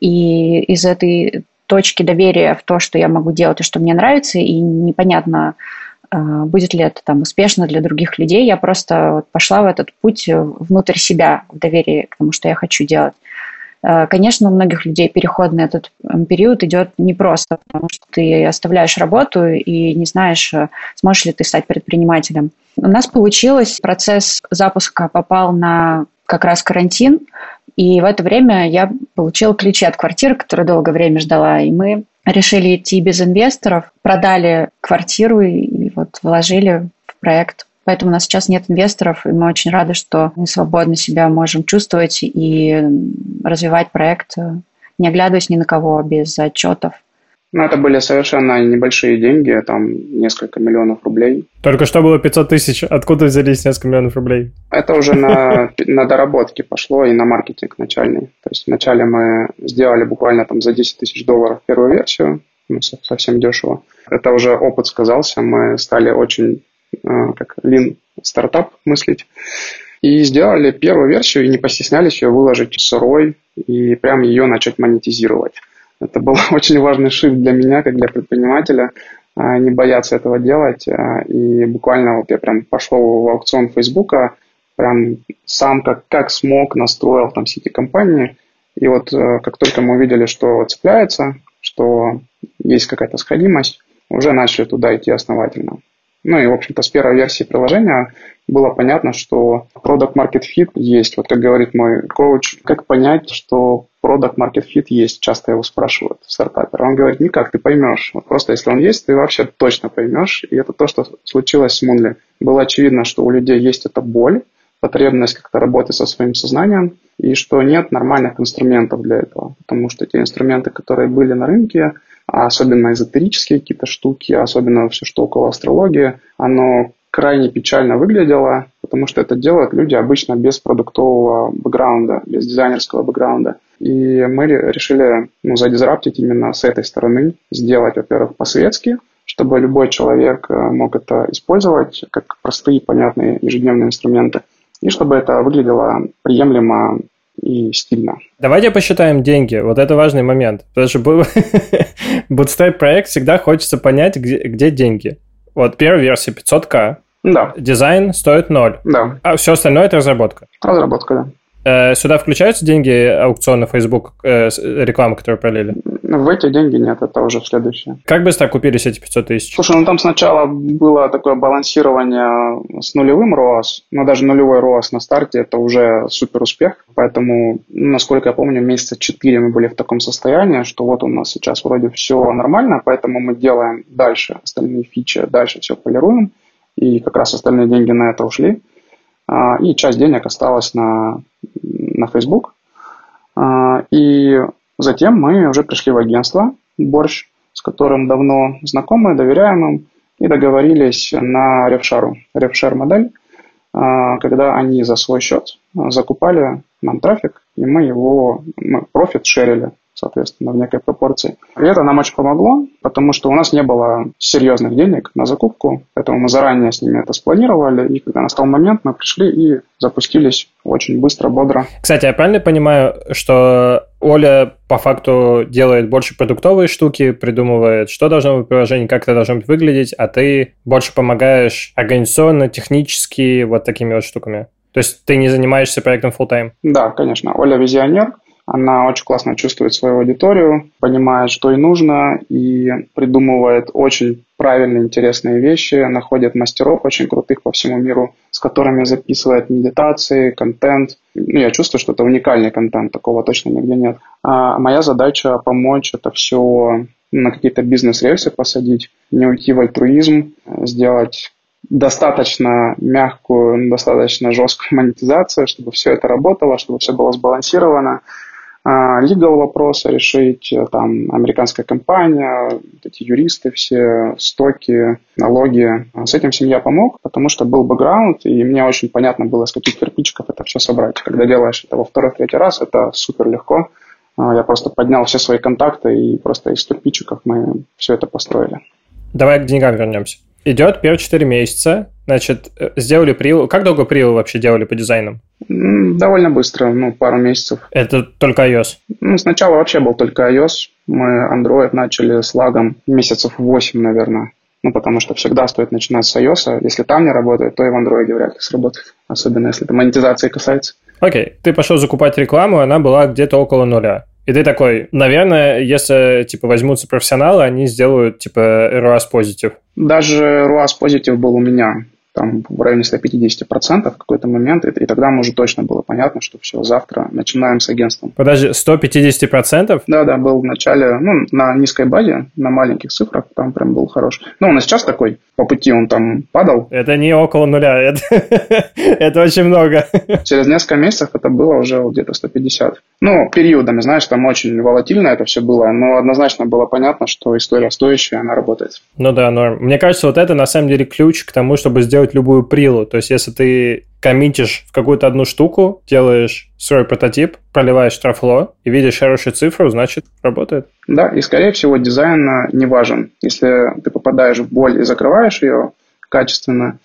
И из этой точки доверия в то, что я могу делать и что мне нравится, и непонятно, э, будет ли это там успешно для других людей. Я просто пошла в этот путь внутрь себя, в доверии к тому, что я хочу делать. Э, конечно, у многих людей переход на этот период идет непросто, потому что ты оставляешь работу и не знаешь, э, сможешь ли ты стать предпринимателем. У нас получилось, процесс запуска попал на как раз карантин, и в это время я получила ключи от квартиры, которую долгое время ждала, и мы решили идти без инвесторов, продали квартиру и вот вложили в проект Поэтому у нас сейчас нет инвесторов, и мы очень рады, что мы свободно себя можем чувствовать и развивать проект, не оглядываясь ни на кого, без отчетов. Ну, это были совершенно небольшие деньги, там несколько миллионов рублей. Только что было 500 тысяч. Откуда взялись несколько миллионов рублей? Это уже на, на доработки пошло и на маркетинг начальный. То есть вначале мы сделали буквально там за 10 тысяч долларов первую версию, ну, совсем дешево. Это уже опыт сказался, мы стали очень Э, как лин стартап мыслить. И сделали первую версию и не постеснялись ее выложить сырой и прям ее начать монетизировать. Это был очень важный шифт для меня, как для предпринимателя, а, не бояться этого делать. А, и буквально вот я прям пошел в аукцион Фейсбука, прям сам как, как смог настроил там сети компании. И вот э, как только мы увидели, что цепляется, что есть какая-то сходимость, уже начали туда идти основательно. Ну и, в общем-то, с первой версии приложения было понятно, что Product Market Fit есть. Вот как говорит мой коуч, как понять, что Product Market Fit есть? Часто его спрашивают стартапер. Он говорит, никак, ты поймешь. Вот просто если он есть, ты вообще точно поймешь. И это то, что случилось с Мунли. Было очевидно, что у людей есть эта боль, потребность как-то работать со своим сознанием, и что нет нормальных инструментов для этого. Потому что те инструменты, которые были на рынке, а особенно эзотерические какие-то штуки, особенно все, что около астрологии, оно крайне печально выглядело, потому что это делают люди обычно без продуктового бэкграунда, без дизайнерского бэкграунда. И мы решили ну, задизраптить именно с этой стороны, сделать, во-первых, по-светски, чтобы любой человек э, мог это использовать как простые, понятные ежедневные инструменты, и чтобы это выглядело приемлемо и стильно. Давайте посчитаем деньги. Вот это важный момент. Потому что Bootstrap проект всегда хочется понять, где, где деньги. Вот первая версия 500к. Да. Дизайн стоит 0. Да. А все остальное это разработка. Разработка, да. Э, сюда включаются деньги аукциона Facebook, э, рекламы, которую пролили? В эти деньги нет, это уже следующее. Как быстро купились эти 500 тысяч? Слушай, ну там сначала было такое балансирование с нулевым ROAS, но даже нулевой ROAS на старте это уже супер успех. Поэтому, насколько я помню, месяца 4 мы были в таком состоянии, что вот у нас сейчас вроде все нормально, поэтому мы делаем дальше остальные фичи, дальше все полируем, и как раз остальные деньги на это ушли. А, и часть денег осталась на, на Facebook. А, и затем мы уже пришли в агентство «Борщ», с которым давно знакомы, доверяем им, и договорились на ревшару, ревшар модель, а, когда они за свой счет закупали нам трафик, и мы его, мы профит шерили соответственно, в некой пропорции. И это нам очень помогло, потому что у нас не было серьезных денег на закупку, поэтому мы заранее с ними это спланировали, и когда настал момент, мы пришли и запустились очень быстро, бодро. Кстати, я правильно понимаю, что Оля по факту делает больше продуктовые штуки, придумывает, что должно быть в приложении, как это должно быть выглядеть, а ты больше помогаешь организационно, технически, вот такими вот штуками? То есть ты не занимаешься проектом full time? Да, конечно. Оля визионер, она очень классно чувствует свою аудиторию, понимает, что ей нужно, и придумывает очень правильные, интересные вещи, находит мастеров очень крутых по всему миру, с которыми записывает медитации, контент. Ну, я чувствую, что это уникальный контент, такого точно нигде нет. А моя задача помочь это все на какие-то бизнес-рельсы посадить, не уйти в альтруизм, сделать достаточно мягкую, достаточно жесткую монетизацию, чтобы все это работало, чтобы все было сбалансировано, legal вопросы решить, э, там, американская компания, эти юристы все, стоки, налоги. А с этим семья помог, потому что был бэкграунд, и мне очень понятно было, с каких кирпичиков это все собрать. Когда делаешь это во второй-третий раз, это супер легко. А, я просто поднял все свои контакты, и просто из кирпичиков мы все это построили. Давай к деньгам вернемся. Идет первые 4 месяца, значит, э, сделали прилу. Как долго прилу вообще делали по дизайнам? Довольно быстро, ну, пару месяцев. Это только iOS? Ну, сначала вообще был только iOS. Мы Android начали с лагом месяцев 8, наверное. Ну, потому что всегда стоит начинать с iOS. Если там не работает, то и в Android вряд ли сработает. Особенно, если это монетизации касается. Окей, ты пошел закупать рекламу, она была где-то около нуля. И ты такой, наверное, если, типа, возьмутся профессионалы, они сделают, типа, ROAS Positive. Даже ROAS Positive был у меня там в районе 150% в какой-то момент, и, и тогда уже точно было понятно, что все, завтра начинаем с агентством. Подожди, 150%? Да, да, был в начале, ну, на низкой базе, на маленьких цифрах, там прям был хороший. Ну, он и сейчас такой, по пути он там падал. Это не около нуля, это, это очень много. Через несколько месяцев это было уже где-то 150. Ну, периодами, знаешь, там очень волатильно это все было, но однозначно было понятно, что история стоящая, она работает. Ну да, норм. Мне кажется, вот это на самом деле ключ к тому, чтобы сделать любую прилу. То есть, если ты коммитишь в какую-то одну штуку, делаешь свой прототип, проливаешь трафло и видишь хорошую цифру, значит, работает. Да, и, скорее всего, дизайн не важен. Если ты попадаешь в боль и закрываешь ее качественно,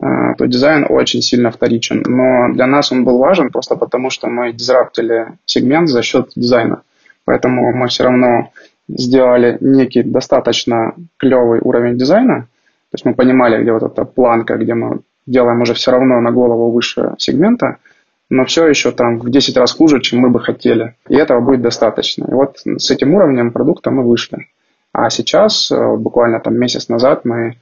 э, то дизайн очень сильно вторичен. Но для нас он был важен просто потому, что мы дизраптили сегмент за счет дизайна. Поэтому мы все равно сделали некий достаточно клевый уровень дизайна. То есть мы понимали, где вот эта планка, где мы делаем уже все равно на голову выше сегмента, но все еще там в 10 раз хуже, чем мы бы хотели. И этого будет достаточно. И вот с этим уровнем продукта мы вышли. А сейчас, э, буквально там месяц назад, мы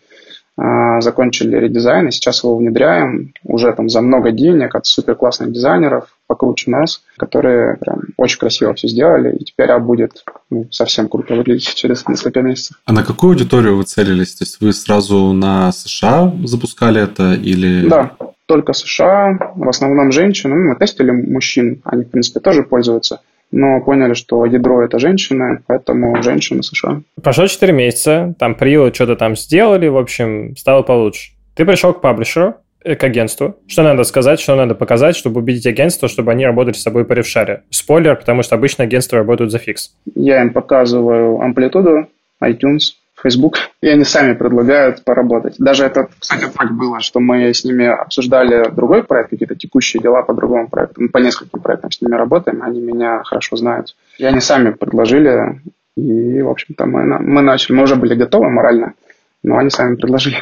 э, закончили редизайн, и сейчас его внедряем уже там за много денег от супер классных дизайнеров, покруче нас, которые прям очень красиво все сделали, и теперь а будет ну, совсем круто выглядеть через несколько месяцев. А на какую аудиторию вы целились? То есть вы сразу на США запускали это или... Да, только США, в основном женщины. Ну, мы тестили мужчин, они, в принципе, тоже пользуются но поняли, что ядро это женщины, поэтому женщины США. Прошло 4 месяца, там Прио что-то там сделали, в общем, стало получше. Ты пришел к паблишеру, к агентству. Что надо сказать, что надо показать, чтобы убедить агентство, чтобы они работали с собой по ревшаре. Спойлер, потому что обычно агентства работают за фикс. Я им показываю амплитуду, iTunes, Facebook, и они сами предлагают поработать. Даже это, кстати, так было, что мы с ними обсуждали другой проект, какие-то текущие дела по другому проекту. По нескольким проектам с ними работаем, они меня хорошо знают. И они сами предложили, и, в общем-то, мы, мы начали, мы уже были готовы морально, но они сами предложили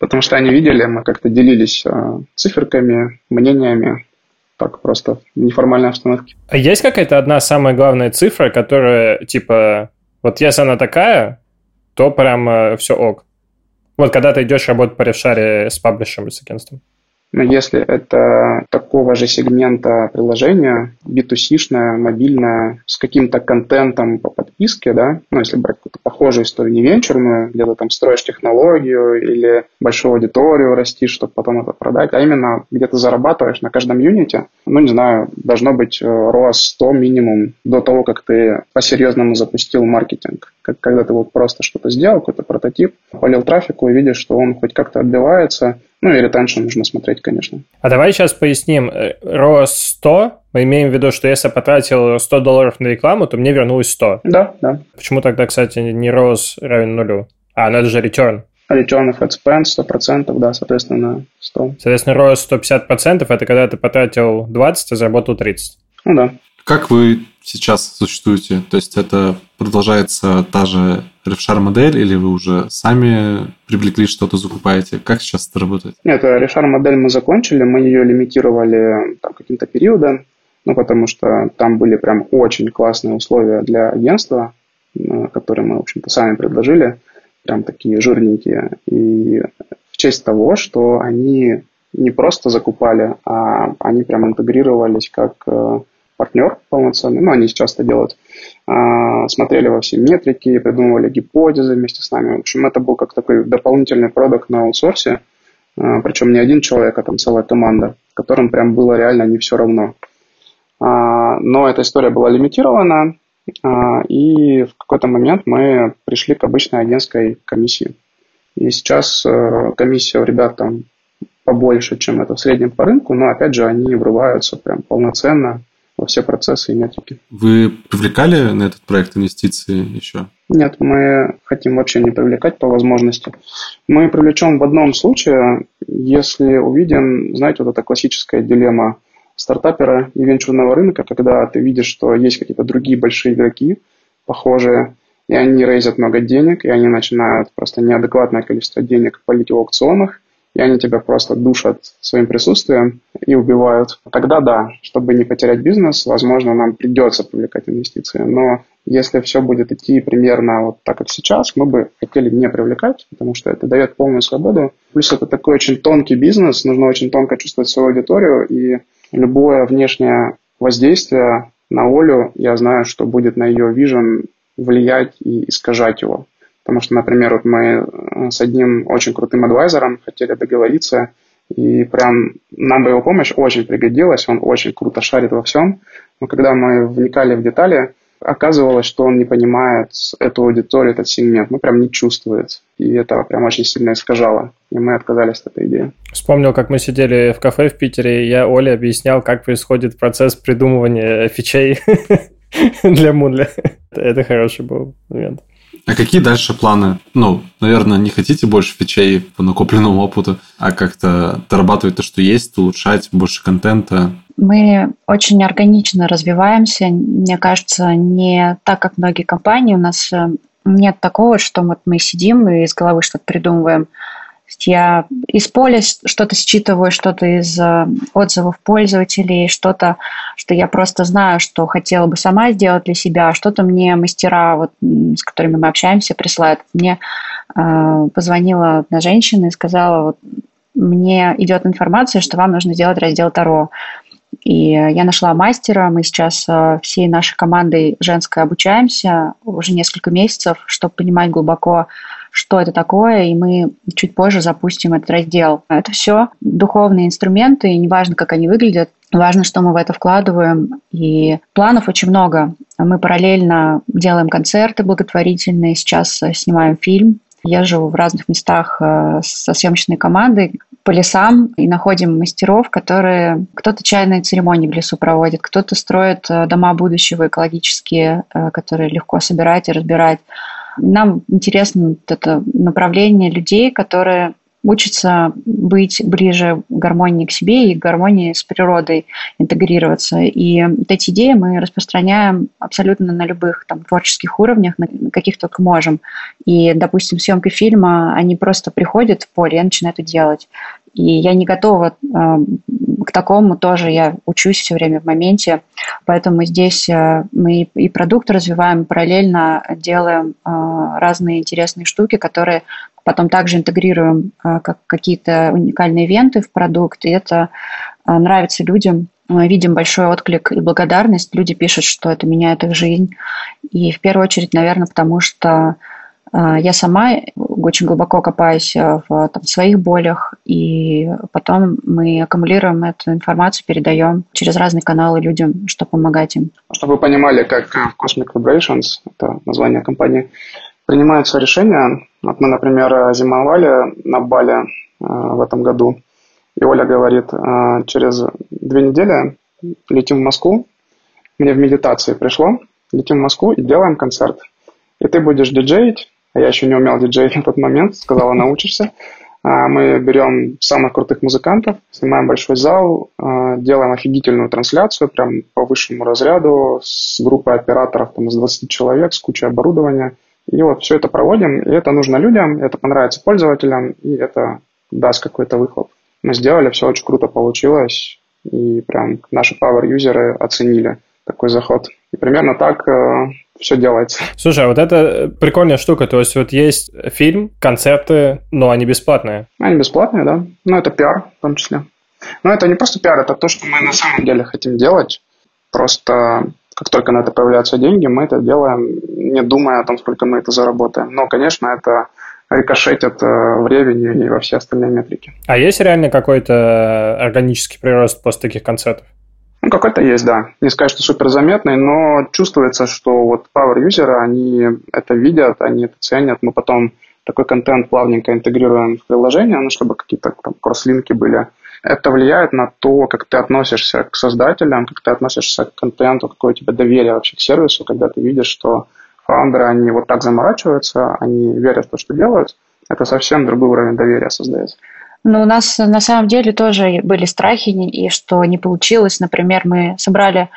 потому что они видели, мы как-то делились э, циферками, мнениями, так просто в неформальной обстановке. А есть какая-то одна самая главная цифра, которая, типа, вот если она такая, то прям все ок. Вот когда ты идешь работать по решаре с паблишем, с агентством. Но если это такого же сегмента приложения, B2C-шное, мобильное, с каким-то контентом по подписке, да, ну, если брать какую-то похожую историю, не венчурную, где-то там строишь технологию или большую аудиторию растишь, чтобы потом это продать, а именно где то зарабатываешь на каждом юните, ну, не знаю, должно быть э, 100 минимум до того, как ты по-серьезному запустил маркетинг. Как, когда ты вот просто что-то сделал, какой-то прототип, полил трафику и видишь, что он хоть как-то отбивается, ну и ретеншн нужно смотреть, конечно. А давай сейчас поясним. ROAS 100, мы имеем в виду, что если я потратил 100 долларов на рекламу, то мне вернулось 100. Да, да. Почему тогда, кстати, не ROAS равен нулю? А, ну это же return. Return of ad spend 100%, да, соответственно, 100. Соответственно, ROAS 150% это когда ты потратил 20, а заработал 30. Ну да. Как вы сейчас существуете? То есть это продолжается та же RefShare модель или вы уже сами привлекли что-то, закупаете? Как сейчас это работает? Нет, RefShare модель мы закончили, мы ее лимитировали там, каким-то периодом, ну, потому что там были прям очень классные условия для агентства, которые мы, в общем-то, сами предложили, прям такие жирненькие. И в честь того, что они не просто закупали, а они прям интегрировались как э, партнер полноценный, ну, они сейчас это делают, а, смотрели во все метрики, придумывали гипотезы вместе с нами. В общем, это был как такой дополнительный продукт на аутсорсе, а, причем не один человек, а там целая команда, которым прям было реально не все равно. А, но эта история была лимитирована, и в какой-то момент мы пришли к обычной агентской комиссии. И сейчас э, комиссия у ребят там побольше, чем это в среднем по рынку, но опять же они врываются прям полноценно во все процессы и метрики. Вы привлекали на этот проект инвестиции еще? Нет, мы хотим вообще не привлекать по возможности. Мы привлечем в одном случае, если увидим, знаете, вот эта классическая дилемма стартапера и венчурного рынка, когда ты видишь, что есть какие-то другие большие игроки, похожие, и они рейзят много денег, и они начинают просто неадекватное количество денег полить в аукционах, и они тебя просто душат своим присутствием и убивают. Тогда да, чтобы не потерять бизнес, возможно, нам придется привлекать инвестиции. Но если все будет идти примерно вот так, как сейчас, мы бы хотели не привлекать, потому что это дает полную свободу. Плюс это такой очень тонкий бизнес, нужно очень тонко чувствовать свою аудиторию, и любое внешнее воздействие на Олю, я знаю, что будет на ее вижен влиять и искажать его. Потому что, например, вот мы э, с одним очень крутым адвайзером хотели договориться, и прям нам бы его помощь очень пригодилась, он очень круто шарит во всем. Но когда мы вникали в детали, оказывалось, что он не понимает эту аудиторию, этот сегмент, ну прям не чувствует. И это прям очень сильно искажало. И мы отказались от этой идеи. Вспомнил, как мы сидели в кафе в Питере, и я Оле объяснял, как происходит процесс придумывания фичей для Moodle. Это хороший был момент. А какие дальше планы? Ну, наверное, не хотите больше фичей по накопленному опыту, а как-то дорабатывать то, что есть, улучшать больше контента? Мы очень органично развиваемся. Мне кажется, не так, как многие компании. У нас э, нет такого, что вот мы сидим и из головы что-то придумываем есть я из поля что-то считываю, что-то из э, отзывов пользователей, что-то, что я просто знаю, что хотела бы сама сделать для себя, а что-то мне мастера, вот, с которыми мы общаемся, присылают. Мне э, позвонила одна женщина и сказала, вот, мне идет информация, что вам нужно сделать раздел Таро. И я нашла мастера, мы сейчас э, всей нашей командой женской обучаемся уже несколько месяцев, чтобы понимать глубоко, что это такое, и мы чуть позже запустим этот раздел. Это все духовные инструменты, и неважно, как они выглядят, Важно, что мы в это вкладываем. И планов очень много. Мы параллельно делаем концерты благотворительные, сейчас снимаем фильм. Я живу в разных местах э, со съемочной командой по лесам и находим мастеров, которые кто-то чайные церемонии в лесу проводит, кто-то строит э, дома будущего экологические, э, которые легко собирать и разбирать. Нам интересно это направление людей, которые учатся быть ближе к гармонии к себе и к гармонии с природой интегрироваться. И вот эти идеи мы распространяем абсолютно на любых там, творческих уровнях, на каких только можем. И, допустим, съемки фильма, они просто приходят в поле и начинают это делать. И я не готова э, к такому тоже, я учусь все время в моменте, поэтому здесь э, мы и продукт развиваем, параллельно делаем э, разные интересные штуки, которые потом также интегрируем как какие-то уникальные ивенты в продукт, и это нравится людям. Мы видим большой отклик и благодарность. Люди пишут, что это меняет их жизнь. И в первую очередь, наверное, потому что а, я сама очень глубоко копаюсь э, в там, своих болях, и потом мы аккумулируем эту информацию, передаем через разные каналы людям, чтобы помогать им. Чтобы вы понимали, как Cosmic Vibrations, это название компании, принимаются решения. Вот мы, например, зимовали на Бали э, в этом году, и Оля говорит, э, через две недели летим в Москву, мне в медитации пришло, летим в Москву и делаем концерт. И ты будешь диджеить, а я еще не умел диджеить на тот момент, сказала, научишься. А, мы берем самых крутых музыкантов, снимаем большой зал, а, делаем офигительную трансляцию прям по высшему разряду с группой операторов там, из 20 человек, с кучей оборудования. И вот все это проводим, и это нужно людям, это понравится пользователям, и это даст какой-то выхлоп. Мы сделали, все очень круто получилось, и прям наши power-юзеры оценили такой заход. И примерно так э, все делается. Слушай, а вот это прикольная штука. То есть вот есть фильм, концепты, но они бесплатные. Они бесплатные, да. Ну, это пиар в том числе. Но это не просто пиар, это то, что мы на самом деле хотим делать. Просто как только на это появляются деньги, мы это делаем, не думая о том, сколько мы это заработаем. Но, конечно, это рикошетит э, в ревеню и во все остальные метрики. А есть реально какой-то органический прирост после таких концертов? Ну, какой-то есть, да. Не сказать, что супер заметный, но чувствуется, что вот power-юзеры, они это видят, они это ценят. Мы потом такой контент плавненько интегрируем в приложение, ну, чтобы какие-то там кросслинки были. это влияет на то, как ты относишься к создателям, как ты относишься к контенту, какое у тебя доверие вообще к сервису, когда ты видишь, что фаундеры, они вот так заморачиваются, они верят в то, что делают, это совсем другой уровень доверия создается. Ну, у нас на самом деле тоже были страхи, и что не получилось. Например, мы собрали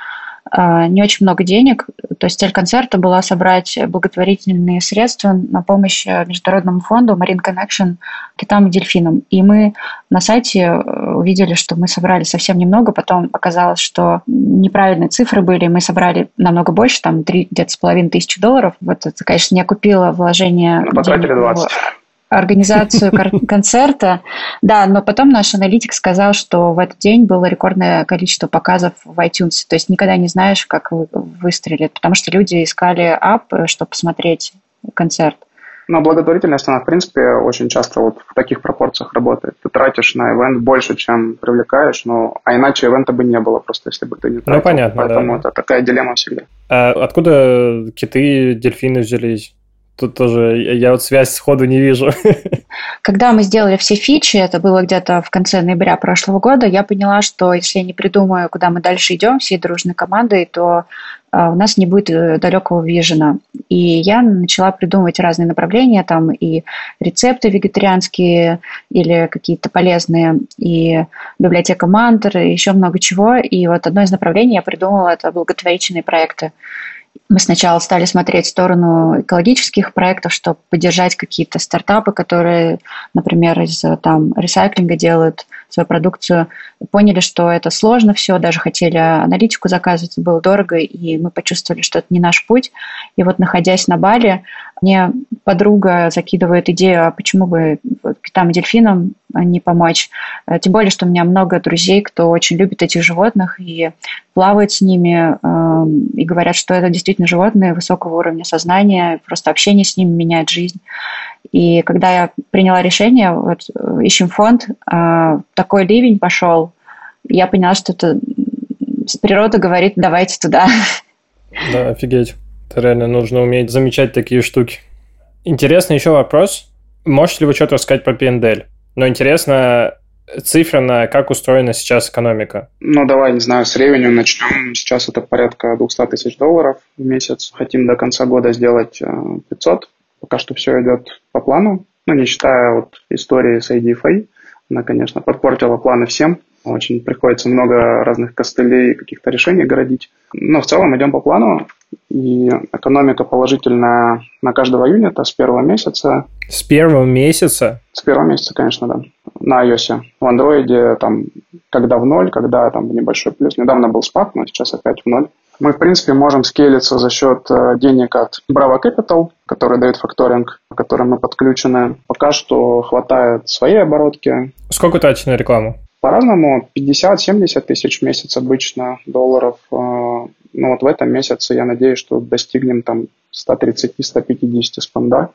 э, не очень много денег. То есть цель концерта была собрать благотворительные средства на помощь Международному фонду Marine Connection китам и дельфинам. И мы на сайте э, увидели, что мы собрали совсем немного. Потом оказалось, что неправильные цифры были. Мы собрали намного больше, там где-то с половиной тысячи долларов. Вот это, конечно, не окупило вложение. Мы потратили 20 организацию концерта. Да, но потом наш аналитик сказал, что в этот день было рекордное количество показов в iTunes. То есть никогда не знаешь, как выстрелит, потому что люди искали ап, чтобы посмотреть концерт. Но благотворительность, она, в принципе, очень часто вот в таких пропорциях работает. Ты тратишь на ивент больше, чем привлекаешь, но а иначе ивента бы не было, просто если бы ты не ну, тратил. Ну, понятно, Поэтому да. это такая дилемма всегда. А откуда киты, дельфины взялись? Тут тоже я вот связь сходу не вижу. Когда мы сделали все фичи, это было где-то в конце ноября прошлого года, я поняла, что если я не придумаю, куда мы дальше идем всей дружной командой, то а, у нас не будет э, далекого вижена. И я начала придумывать разные направления, там и рецепты вегетарианские или какие-то полезные, и библиотека мантр, и еще много чего. И вот одно из направлений я придумала – это благотворительные проекты мы сначала стали смотреть в сторону экологических проектов, чтобы поддержать какие-то стартапы, которые, например, из там, ресайклинга делают свою продукцию. Поняли, что это сложно все, даже хотели аналитику заказывать, было дорого, и мы почувствовали, что это не наш путь. И вот находясь на Бали, мне подруга закидывает идею, а почему бы китам и дельфинам не помочь. Э, тем более, что у меня много друзей, кто очень любит этих животных и плавает с ними, эм, и говорят, что это действительно животные высокого уровня сознания, просто общение с ними меняет жизнь. И когда я приняла решение, вот, э, ищем фонд, э, такой ливень пошел, я поняла, что это природа говорит, давайте туда. Да, офигеть. Это реально нужно уметь замечать такие штуки. Интересный еще вопрос. Можете ли вы что-то рассказать про PNDL? Но интересно цифренно, как устроена сейчас экономика? Ну, давай, не знаю, с ревеню начнем. Сейчас это порядка 200 тысяч долларов в месяц. Хотим до конца года сделать 500. Пока что все идет по плану. Ну, не считая вот истории с IDFA. Она, конечно, подпортила планы всем. Очень приходится много разных костылей, каких-то решений городить. Но в целом идем по плану. И экономика положительная на каждого юнита с первого месяца. С первого месяца? С первого месяца, конечно, да. На iOS. В Android там когда в ноль, когда там небольшой плюс. Недавно был спад, но сейчас опять в ноль. Мы, в принципе, можем скейлиться за счет э, денег от Bravo Capital, который дает факторинг, к которым мы подключены. Пока что хватает своей оборотки. Сколько тратите на рекламу? По-разному, 50-70 тысяч в месяц обычно долларов. Э, ну вот в этом месяце я надеюсь, что достигнем там 130-150 спонда.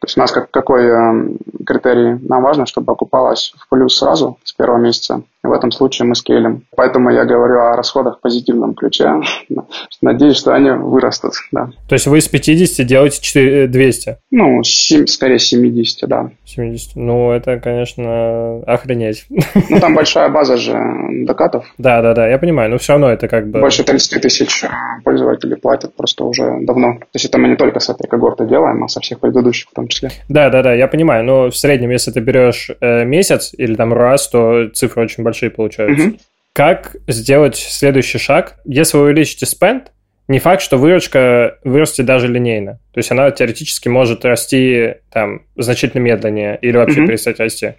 То есть у нас как, какой э, критерий? Нам важно, чтобы окупалось в плюс сразу с первого месяца. И в этом случае мы скейлим. Поэтому я говорю о расходах в позитивном ключе. Надеюсь, что они вырастут. Да. То есть вы с 50 делаете 4, 200? Э, ну, 7, скорее 70, да. 70. Ну, это, конечно, охренеть. Ну, там большая база же докатов. Да, да, да, я понимаю. Но все равно это как бы... Больше 30 тысяч э, пользователей платят просто уже давно. То есть это мы не только с этой когорты делаем, а со всех предыдущих в том числе. Да, да, да, я понимаю. Но в среднем, если ты берешь э, месяц или там раз, то цифры очень большие получаются. Угу. Как сделать следующий шаг? Если вы увеличите спенд, не факт, что выручка вырастет даже линейно. То есть она теоретически может расти там значительно медленнее или вообще mm перестать расти.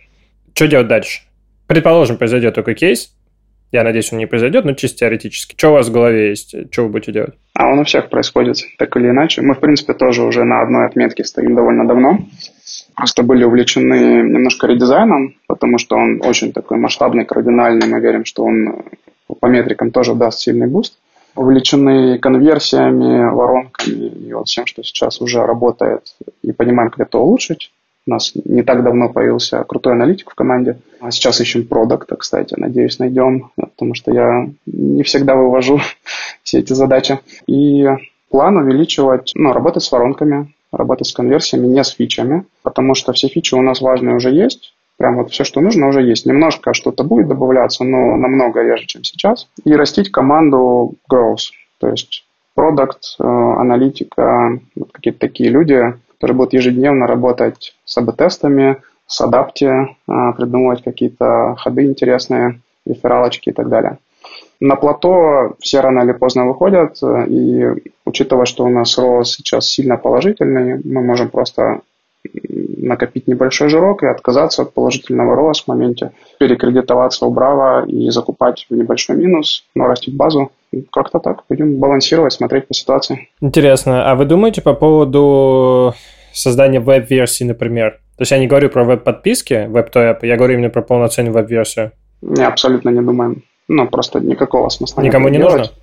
Что делать дальше? Предположим, произойдет такой кейс. Я надеюсь, он не произойдет, но чисто теоретически. Что у вас в голове есть? Что вы будете делать? А он у всех происходит так или иначе. Мы, в принципе, тоже уже на одной отметке стоим довольно давно. Просто были увлечены немножко редизайном, потому что он очень такой масштабный, кардинальный. Мы верим, что он по метрикам тоже даст сильный буст. Увлечены конверсиями, воронками и вот всем, что сейчас уже работает, и понимаем, как это улучшить. У нас не так давно появился крутой аналитик в команде. А сейчас ищем продукта, кстати, надеюсь, найдем, потому что я не всегда вывожу все эти задачи. И план увеличивать, ну, работать с воронками, работать с конверсиями, не с фичами, потому что все фичи у нас важные уже есть, Прям вот все, что нужно, уже есть. Немножко что-то будет добавляться, но намного реже, чем сейчас. И растить команду growth. То есть продукт, э, аналитика, вот какие-то такие люди, которые будут ежедневно работать с АБ-тестами, с адапте, э, придумывать какие-то ходы интересные, рефералочки и так далее. На плато все рано или поздно выходят, и учитывая, что у нас рост сейчас сильно положительный, мы можем просто накопить небольшой жирок и отказаться от положительного роста в моменте, перекредитоваться у Браво и закупать в небольшой минус, но растить базу. Как-то так. Будем балансировать, смотреть по ситуации. Интересно. А вы думаете по поводу создания веб-версии, например? То есть я не говорю про веб-подписки, веб-то я говорю именно про полноценную веб-версию. Не, абсолютно не думаем. Ну, просто никакого смысла Никому не делать. нужно?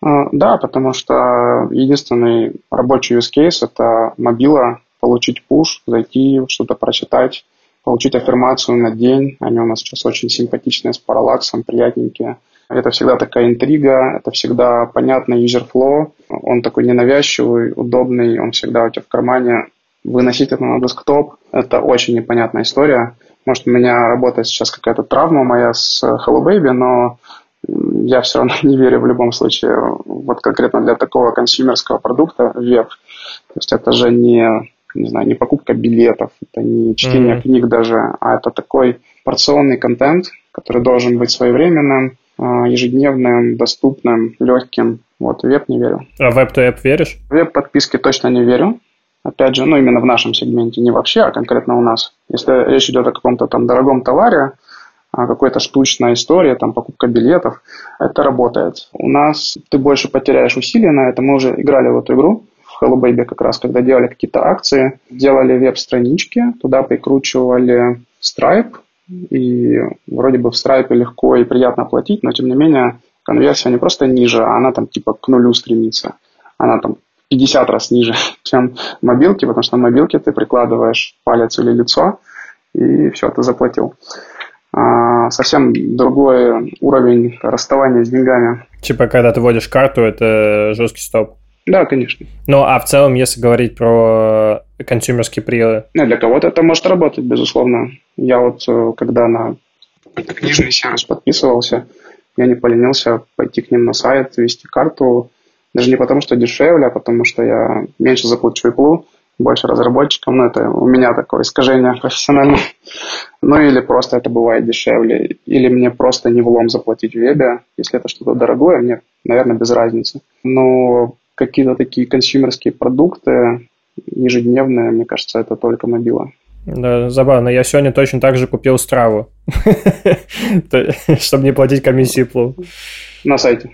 А, да, потому что единственный рабочий use case – это мобила, получить пуш, зайти, что-то прочитать, получить аффирмацию на день. Они у нас сейчас очень симпатичные, с параллаксом, приятненькие. Это всегда такая интрига, это всегда понятный юзерфлоу. Он такой ненавязчивый, удобный, он всегда у тебя в кармане. Выносить это на десктоп – это очень непонятная история. Может, у меня работает сейчас какая-то травма моя с Hello Baby, но я все равно не верю в любом случае вот конкретно для такого консюмерского продукта веб. То есть это же не не знаю, не покупка билетов, это не чтение mm-hmm. книг даже, а это такой порционный контент, который должен быть своевременным, а, ежедневным, доступным, легким. Вот, веб не верю. А веб-то-эп веришь? Веб-подписки точно не верю. Опять же, ну, именно в нашем сегменте, не вообще, а конкретно у нас. Если речь идет о каком-то там дорогом товаре, какой-то штучная история, там покупка билетов, это работает. У нас ты больше потеряешь усилия на это. Мы уже играли в эту игру, Hello Baby как раз, когда делали какие-то акции, делали веб-странички, туда прикручивали Stripe, и вроде бы в Stripe легко и приятно платить, но тем не менее конверсия не просто ниже, а она там типа к нулю стремится. Она там 50 раз ниже, чем мобилки, потому что на мобилке ты прикладываешь палец или лицо, и все, ты заплатил. А, совсем другой уровень расставания с деньгами. Типа, когда ты вводишь карту, это жесткий стоп. Да, конечно. Ну, а в целом, если говорить про консюмерские приемы? Ну, для кого-то это может работать, безусловно. Я вот, э, когда на книжный сервис подписывался, я не поленился пойти к ним на сайт, ввести карту, даже не потому, что дешевле, а потому что я меньше заплачу Apple, больше разработчикам. Ну, это у меня такое искажение профессиональное. Ну, или просто это бывает дешевле. Или мне просто не влом заплатить в вебе. Если это что-то дорогое, мне, наверное, без разницы. Но какие-то такие консюмерские продукты ежедневные, мне кажется, это только мобила. Да, забавно. Я сегодня точно так же купил страву, чтобы не платить комиссии плу. На сайте?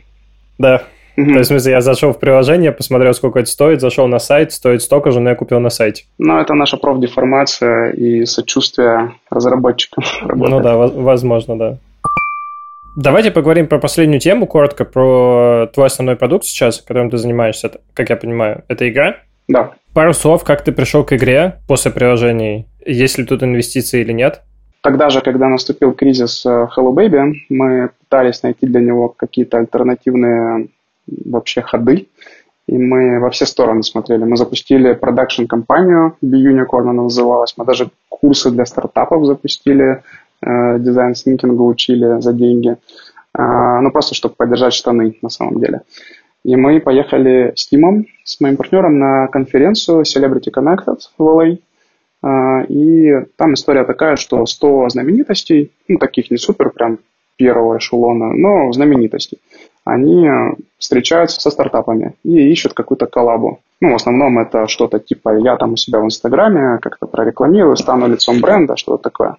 Да. То есть, в смысле, я зашел в приложение, посмотрел, сколько это стоит, зашел на сайт, стоит столько же, но я купил на сайте. Ну, это наша профдеформация и сочувствие разработчикам. Ну да, возможно, да. Давайте поговорим про последнюю тему, коротко, про твой основной продукт сейчас, которым ты занимаешься, как я понимаю. Это игра? Да. Пару слов, как ты пришел к игре после приложений? Есть ли тут инвестиции или нет? Тогда же, когда наступил кризис э, Hello Baby, мы пытались найти для него какие-то альтернативные вообще ходы, и мы во все стороны смотрели. Мы запустили продакшн-компанию, B-Unicorn она называлась, мы даже курсы для стартапов запустили, дизайн смитинга учили за деньги. А, ну, просто чтобы поддержать штаны на самом деле. И мы поехали с Тимом, с моим партнером, на конференцию Celebrity Connected в LA. А, и там история такая, что 100 знаменитостей, ну, таких не супер прям первого эшелона, но знаменитостей, они встречаются со стартапами и ищут какую-то коллабу. Ну, в основном это что-то типа я там у себя в Инстаграме как-то прорекламирую, стану лицом бренда, что-то такое.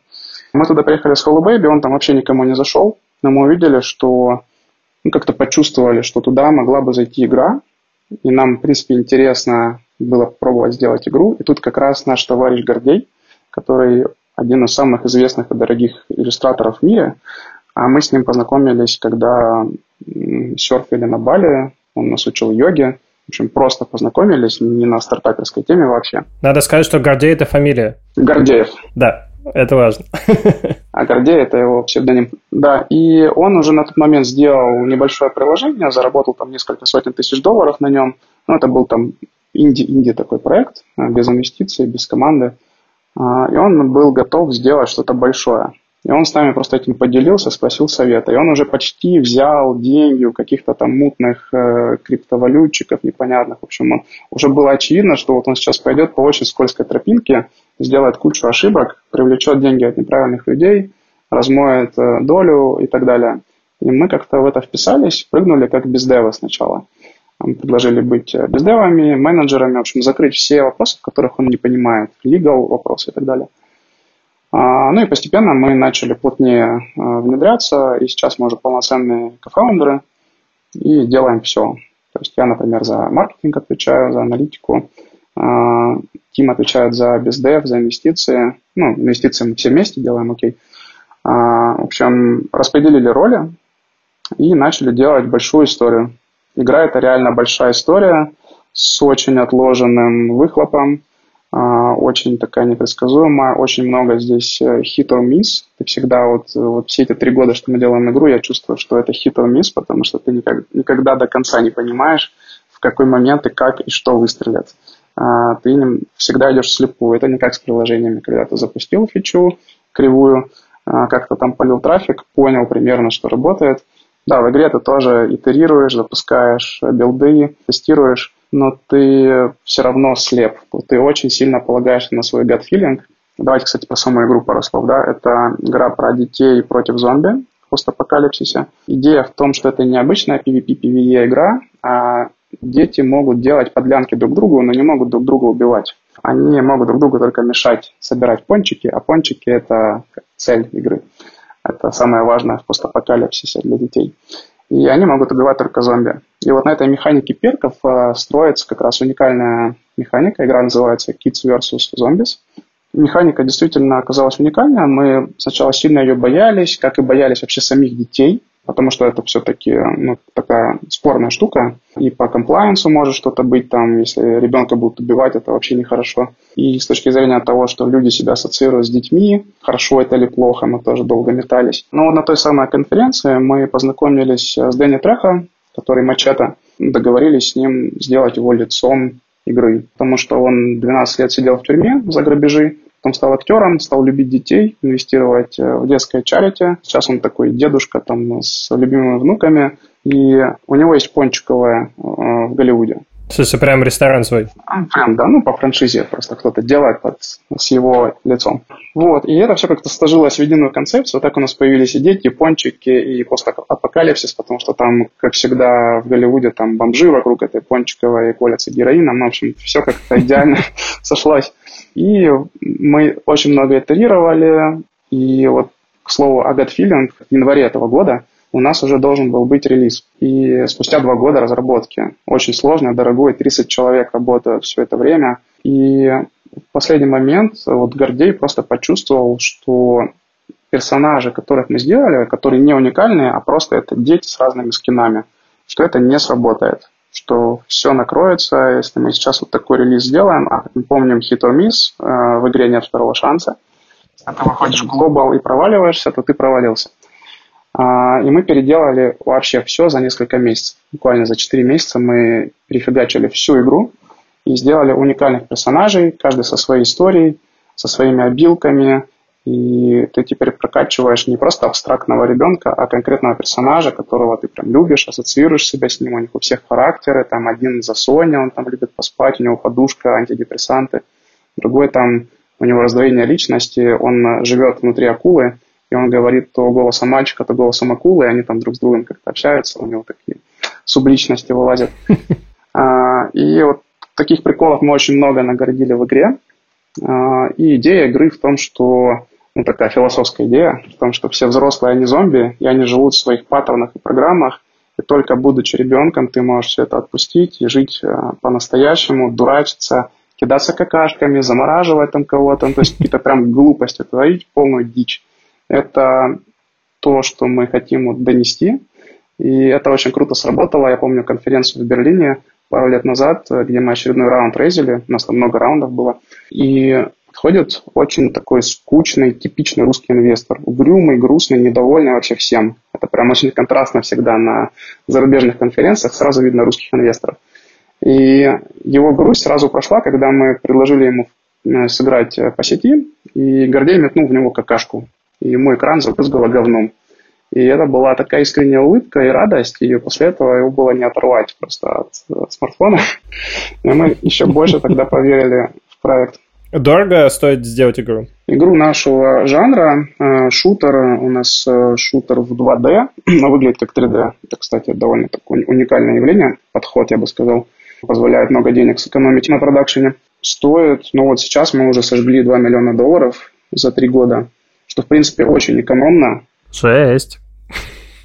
Мы туда приехали с Hello Baby, он там вообще никому не зашел, но мы увидели, что ну, как-то почувствовали, что туда могла бы зайти игра, и нам, в принципе, интересно было попробовать сделать игру. И тут как раз наш товарищ Гордей, который один из самых известных и дорогих иллюстраторов в мире, а мы с ним познакомились, когда серфили на Бали, он нас учил йоге, в общем, просто познакомились, не на стартаперской теме вообще. Надо сказать, что Гордей – это фамилия. Гордеев. Да. Это важно. А Гордей – это его псевдоним. Да, и он уже на тот момент сделал небольшое приложение, заработал там несколько сотен тысяч долларов на нем. Ну, это был там инди, инди такой проект, а, без инвестиций, без команды. А, и он был готов сделать что-то большое. И он с нами просто этим поделился, спросил совета. И он уже почти взял деньги у каких-то там мутных э, криптовалютчиков непонятных. В общем, он, уже было очевидно, что вот он сейчас пойдет по очень скользкой тропинке, сделает кучу ошибок, привлечет деньги от неправильных людей, размоет э, долю и так далее. И мы как-то в это вписались, прыгнули как бездевы сначала. Мы предложили быть э, бездевами, менеджерами, в общем, закрыть все вопросы, в которых он не понимает, legal вопросы и так далее. А, ну и постепенно мы начали плотнее э, внедряться, и сейчас мы уже полноценные кофаундеры и делаем все. То есть я, например, за маркетинг отвечаю, за аналитику, Тим отвечает за бездев, за инвестиции. Ну, инвестиции мы все вместе делаем, окей. А, в общем, распределили роли и начали делать большую историю. Игра – это реально большая история с очень отложенным выхлопом, а, очень такая непредсказуемая, очень много здесь э, hit or miss. Ты всегда вот, вот все эти три года, что мы делаем игру, я чувствую, что это hit or miss, потому что ты никак, никогда до конца не понимаешь, в какой момент и как и что выстрелят. А, ты всегда идешь вслепую. Это не как с приложениями, когда ты запустил фичу кривую, а, как-то там полил трафик, понял примерно, что работает. Да, в игре ты тоже итерируешь, запускаешь билды, тестируешь, но ты все равно слеп. Ты очень сильно полагаешься на свой gut feeling. Давайте, кстати, про саму игру пару слов. Да? Это игра про детей против зомби в постапокалипсисе. Идея в том, что это не обычная PvP-PvE игра, а дети могут делать подлянки друг другу, но не могут друг друга убивать. Они могут друг другу только мешать собирать пончики, а пончики – это цель игры. Это самое важное в постапокалипсисе для детей. И они могут убивать только зомби. И вот на этой механике перков э, строится как раз уникальная механика. Игра называется Kids vs. Zombies. Механика действительно оказалась уникальная. Мы сначала сильно ее боялись, как и боялись вообще самих детей, потому что это все-таки ну, такая спорная штука. И по комплайенсу может что-то быть там, если ребенка будут убивать, это вообще нехорошо. И с точки зрения того, что люди себя ассоциируют с детьми, хорошо это или плохо, мы тоже долго метались. Но на той самой конференции мы познакомились с Дэнни Трехо, который Мачете, договорились с ним сделать его лицом игры, потому что он 12 лет сидел в тюрьме за грабежи, Потом стал актером, стал любить детей, инвестировать э, в детское чарити. Сейчас он такой дедушка там с любимыми внуками. И у него есть пончиковая э, в Голливуде. Слушай, прям ресторан свой? А, прям, да, ну по франшизе просто кто-то делает под, с его лицом. Вот, и это все как-то сложилось в единую концепцию. Так у нас появились и дети, и пончики, и постапокалипсис, потому что там, как всегда в Голливуде, там бомжи вокруг этой пончиковой колятся героином. Ну, в общем, все как-то идеально сошлось. И мы очень много итерировали, и вот, к слову, о Feeling в январе этого года у нас уже должен был быть релиз. И спустя два года разработки, очень сложно, дорогой, 30 человек работают все это время. И в последний момент вот Гордей просто почувствовал, что персонажи, которых мы сделали, которые не уникальные, а просто это дети с разными скинами, что это не сработает что все накроется, если мы сейчас вот такой релиз сделаем, а мы помним hit or miss, э, в игре нет второго шанса. Если ты выходишь в глобал и проваливаешься, то ты провалился. А, и мы переделали вообще все за несколько месяцев. Буквально за 4 месяца мы перефигачили всю игру и сделали уникальных персонажей, каждый со своей историей, со своими обилками, и ты теперь прокачиваешь не просто абстрактного ребенка, а конкретного персонажа, которого ты прям любишь, ассоциируешь себя с ним. У них у всех характеры. Там один за Соня, он там любит поспать, у него подушка, антидепрессанты. Другой там, у него раздвоение личности, он живет внутри акулы, и он говорит то голосом мальчика, то голосом акулы, и они там друг с другом как-то общаются, у него такие субличности вылазят. А, и вот таких приколов мы очень много наградили в игре. А, и идея игры в том, что ну, такая философская идея в том, что все взрослые, они зомби, и они живут в своих паттернах и программах, и только будучи ребенком, ты можешь все это отпустить и жить э, по-настоящему, дурачиться, кидаться какашками, замораживать там кого-то, то есть какие-то прям глупости творить, полную дичь. Это то, что мы хотим донести, и это очень круто сработало. Я помню конференцию в Берлине пару лет назад, где мы очередной раунд рейзили, у нас там много раундов было, и подходит очень такой скучный, типичный русский инвестор. Угрюмый, грустный, недовольный вообще всем. Это прям очень контрастно всегда на зарубежных конференциях, сразу видно русских инвесторов. И его грусть сразу прошла, когда мы предложили ему сыграть по сети, и Гордей метнул в него какашку. И ему экран забрызгало говном. И это была такая искренняя улыбка и радость, и после этого его было не оторвать просто от, от смартфона. И мы еще больше тогда поверили в проект. Дорого стоит сделать игру? Игру нашего жанра, э, шутер, у нас э, шутер в 2D, но выглядит как 3D. Это, кстати, довольно такое уникальное явление, подход, я бы сказал, позволяет много денег сэкономить на продакшене. Стоит, ну вот сейчас мы уже сожгли 2 миллиона долларов за 3 года, что, в принципе, очень экономно. Шесть.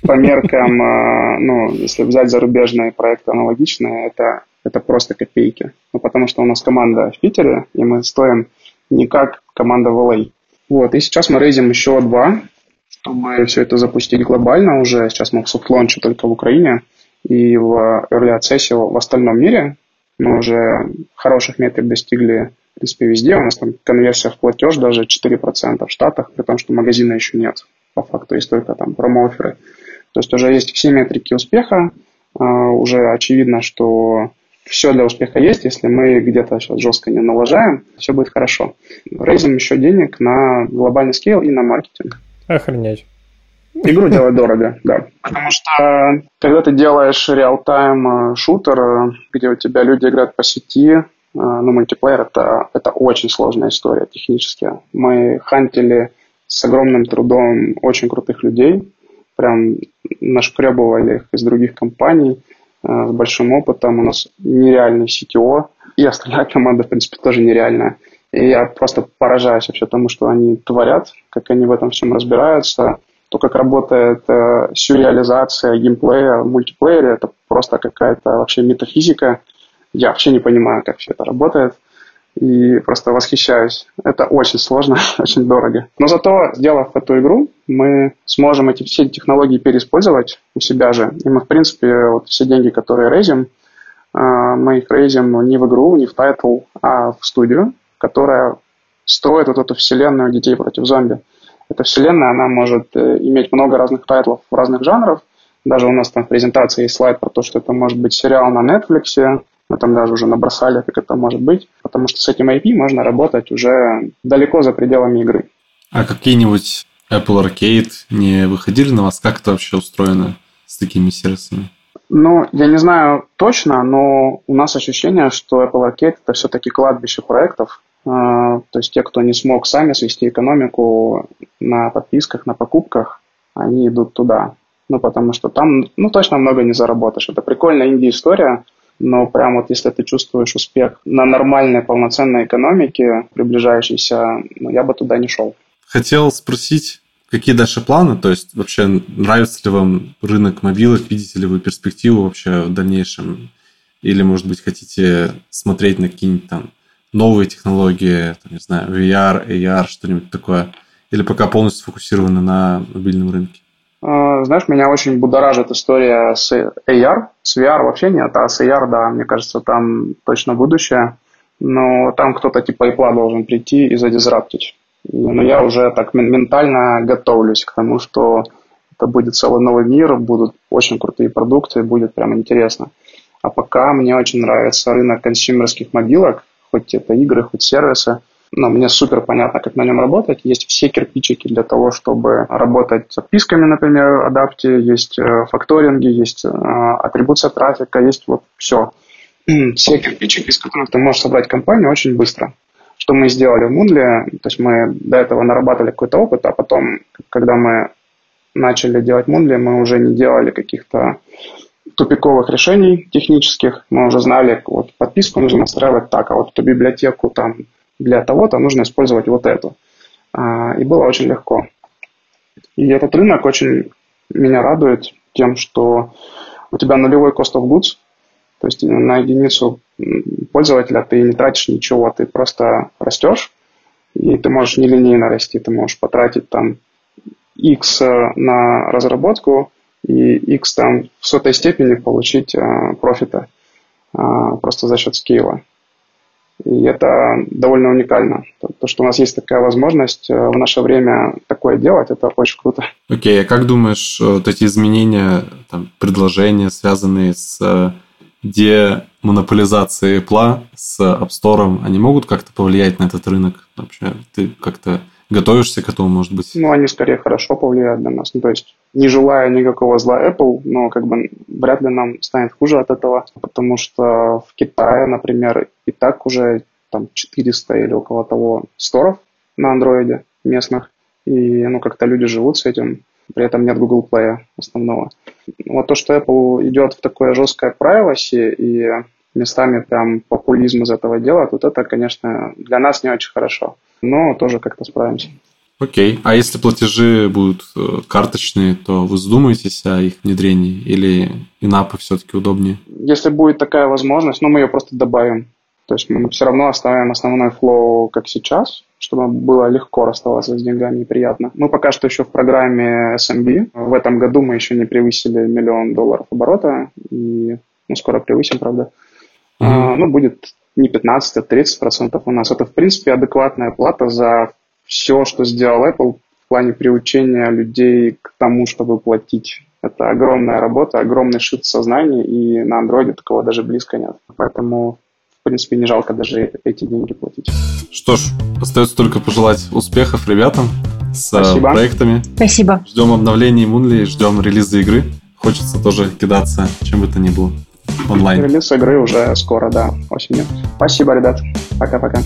По меркам, э, ну, если взять зарубежные проекты аналогичные, это это просто копейки. Ну, потому что у нас команда в Питере, и мы стоим не как команда в LA. А. Вот, и сейчас мы raise им еще два, чтобы все это запустить глобально уже. Сейчас мы в soft launch е только в Украине и в Early Access в остальном мире. Мы уже хороших метрик достигли, принципе, везде. У нас там конверсия в платеж даже 4% в Штатах, при том, что магазина еще нет. По факту есть только там промоуферы. То есть уже есть все метрики успеха. Uh, уже очевидно, что все для успеха есть, если мы где-то сейчас жестко не налажаем, все будет хорошо. Рейзим еще денег на глобальный скейл и на маркетинг. Охренеть. Игру делать дорого, да. Потому что когда ты делаешь реал-тайм э, шутер, э, где у тебя люди играют по сети, э, ну, мультиплеер это, это очень сложная история технически. Мы хантили с огромным трудом очень крутых людей, прям нашкребывали их из других компаний, Э, с большим опытом, у нас нереальный CTO, и остальная команда, в принципе, тоже нереальная. И я просто поражаюсь вообще тому, что они творят, как они в этом всем разбираются, то, как работает э, сюрреализация геймплея в мультиплеере, это просто какая-то вообще метафизика. Я вообще не понимаю, как все это работает и просто восхищаюсь. Это очень сложно, очень дорого. Но зато, сделав эту игру, мы сможем эти все технологии переиспользовать у себя же. И мы, в принципе, вот все деньги, которые рейзим, а, мы их raise им не в игру, не в title, а в студию, которая строит вот эту вселенную детей против зомби. Эта вселенная, она может э, иметь много разных title ов разных жанров. Даже у нас там в презентации есть слайд про то, что это может быть сериал на Netflix, мы там даже уже набросали, как это может быть, потому что с этим IP можно работать уже далеко за пределами игры. А какие-нибудь Apple Arcade не выходили на вас? Как это вообще устроено с такими сервисами? Ну, я не знаю точно, но у нас ощущение, что Apple Arcade это все-таки кладбище проектов. А, то есть те, кто не смог сами свести экономику на подписках, на покупках, они идут туда. Ну, потому что там, ну, точно много не заработаешь. Это прикольная инди-история, но прям вот если ты чувствуешь успех на нормальной полноценной экономике, приближающейся, ну, я бы туда не шел. Хотел спросить, какие дальше планы? То есть вообще нравится ли вам рынок мобилок? Видите ли вы перспективу вообще в дальнейшем? Или, может быть, хотите смотреть на какие-нибудь там новые технологии, там, не знаю, VR, AR, что-нибудь такое? Или пока полностью сфокусированы на мобильном рынке? А, знаешь, меня очень будоражит история с AR. С VR вообще нет, а с AR, да, мне кажется, там точно будущее. Но там кто-то типа Apple должен прийти и задизраптить. Но я уже так ментально готовлюсь к тому, что это будет целый новый мир, будут очень крутые продукты, будет прям интересно. А пока мне очень нравится рынок консюмерских мобилок, хоть это игры, хоть сервисы но мне супер понятно, как на нем работать. Есть все кирпичики для того, чтобы работать с отписками, например, адапте, есть э, факторинги, есть э, атрибуция трафика, есть вот все. Все кирпичики, из которых ты можешь собрать компанию очень быстро. Что мы сделали в Moodle, то есть мы до этого наработали какой-то опыт, а потом, когда мы начали делать Moodle, мы уже не делали каких-то тупиковых решений технических. Мы уже знали, вот подписку нужно настраивать так, а вот эту библиотеку там для того-то нужно использовать вот эту. А, и было очень легко. И этот рынок очень меня радует тем, что у тебя нулевой cost of goods, то есть на единицу пользователя ты не тратишь ничего, ты просто растешь, и ты можешь нелинейно расти, ты можешь потратить там X на разработку и X там в сотой степени получить а, профита а, просто за счет скейла. И это довольно уникально. То, что у нас есть такая возможность э, в наше время такое делать, это очень круто. Окей, okay, а как думаешь, вот эти изменения, там, предложения, связанные с э, демонополизация Apple с App Store, они могут как-то повлиять на этот рынок? Вообще, ты как-то готовишься к этому, может быть? Ну, они скорее хорошо повлияют на нас. Ну, то есть, не желая никакого зла Apple, но как бы вряд ли нам станет хуже от этого, потому что в Китае, например, и так уже там 400 или около того сторов на андроиде местных, и ну как-то люди живут с этим, при этом нет Google Play основного. Вот то, что Apple идет в такое жесткое privacy и местами прям популизм из этого делает, вот это, конечно, для нас не очень хорошо. Но тоже как-то справимся. Окей. А если платежи будут э, карточные, то вы задумаетесь о их внедрении или инапы все-таки удобнее? Если будет такая возможность, ну, мы ее просто добавим. То есть мы все равно оставим основной флоу как сейчас, чтобы было легко расставаться с деньгами и приятно. Мы пока что еще в программе SMB. В этом году мы еще не превысили миллион долларов оборота. И ну, скоро превысим, правда. Mm-hmm. А, ну, будет не 15, а 30 процентов у нас. Это, в принципе, адекватная плата за все, что сделал Apple в плане приучения людей к тому, чтобы платить. Это огромная работа, огромный шит сознания, и на андроиде такого даже близко нет. Поэтому, в принципе, не жалко даже эти деньги платить. Что ж, остается только пожелать успехов ребятам с э, Спасибо. проектами. Спасибо. Ждем обновлений Moonly, ждем релиза игры. Хочется тоже кидаться, чем бы то ни было, онлайн. Релиз игры уже скоро, да, осенью. Спасибо, ребят. Пока-пока.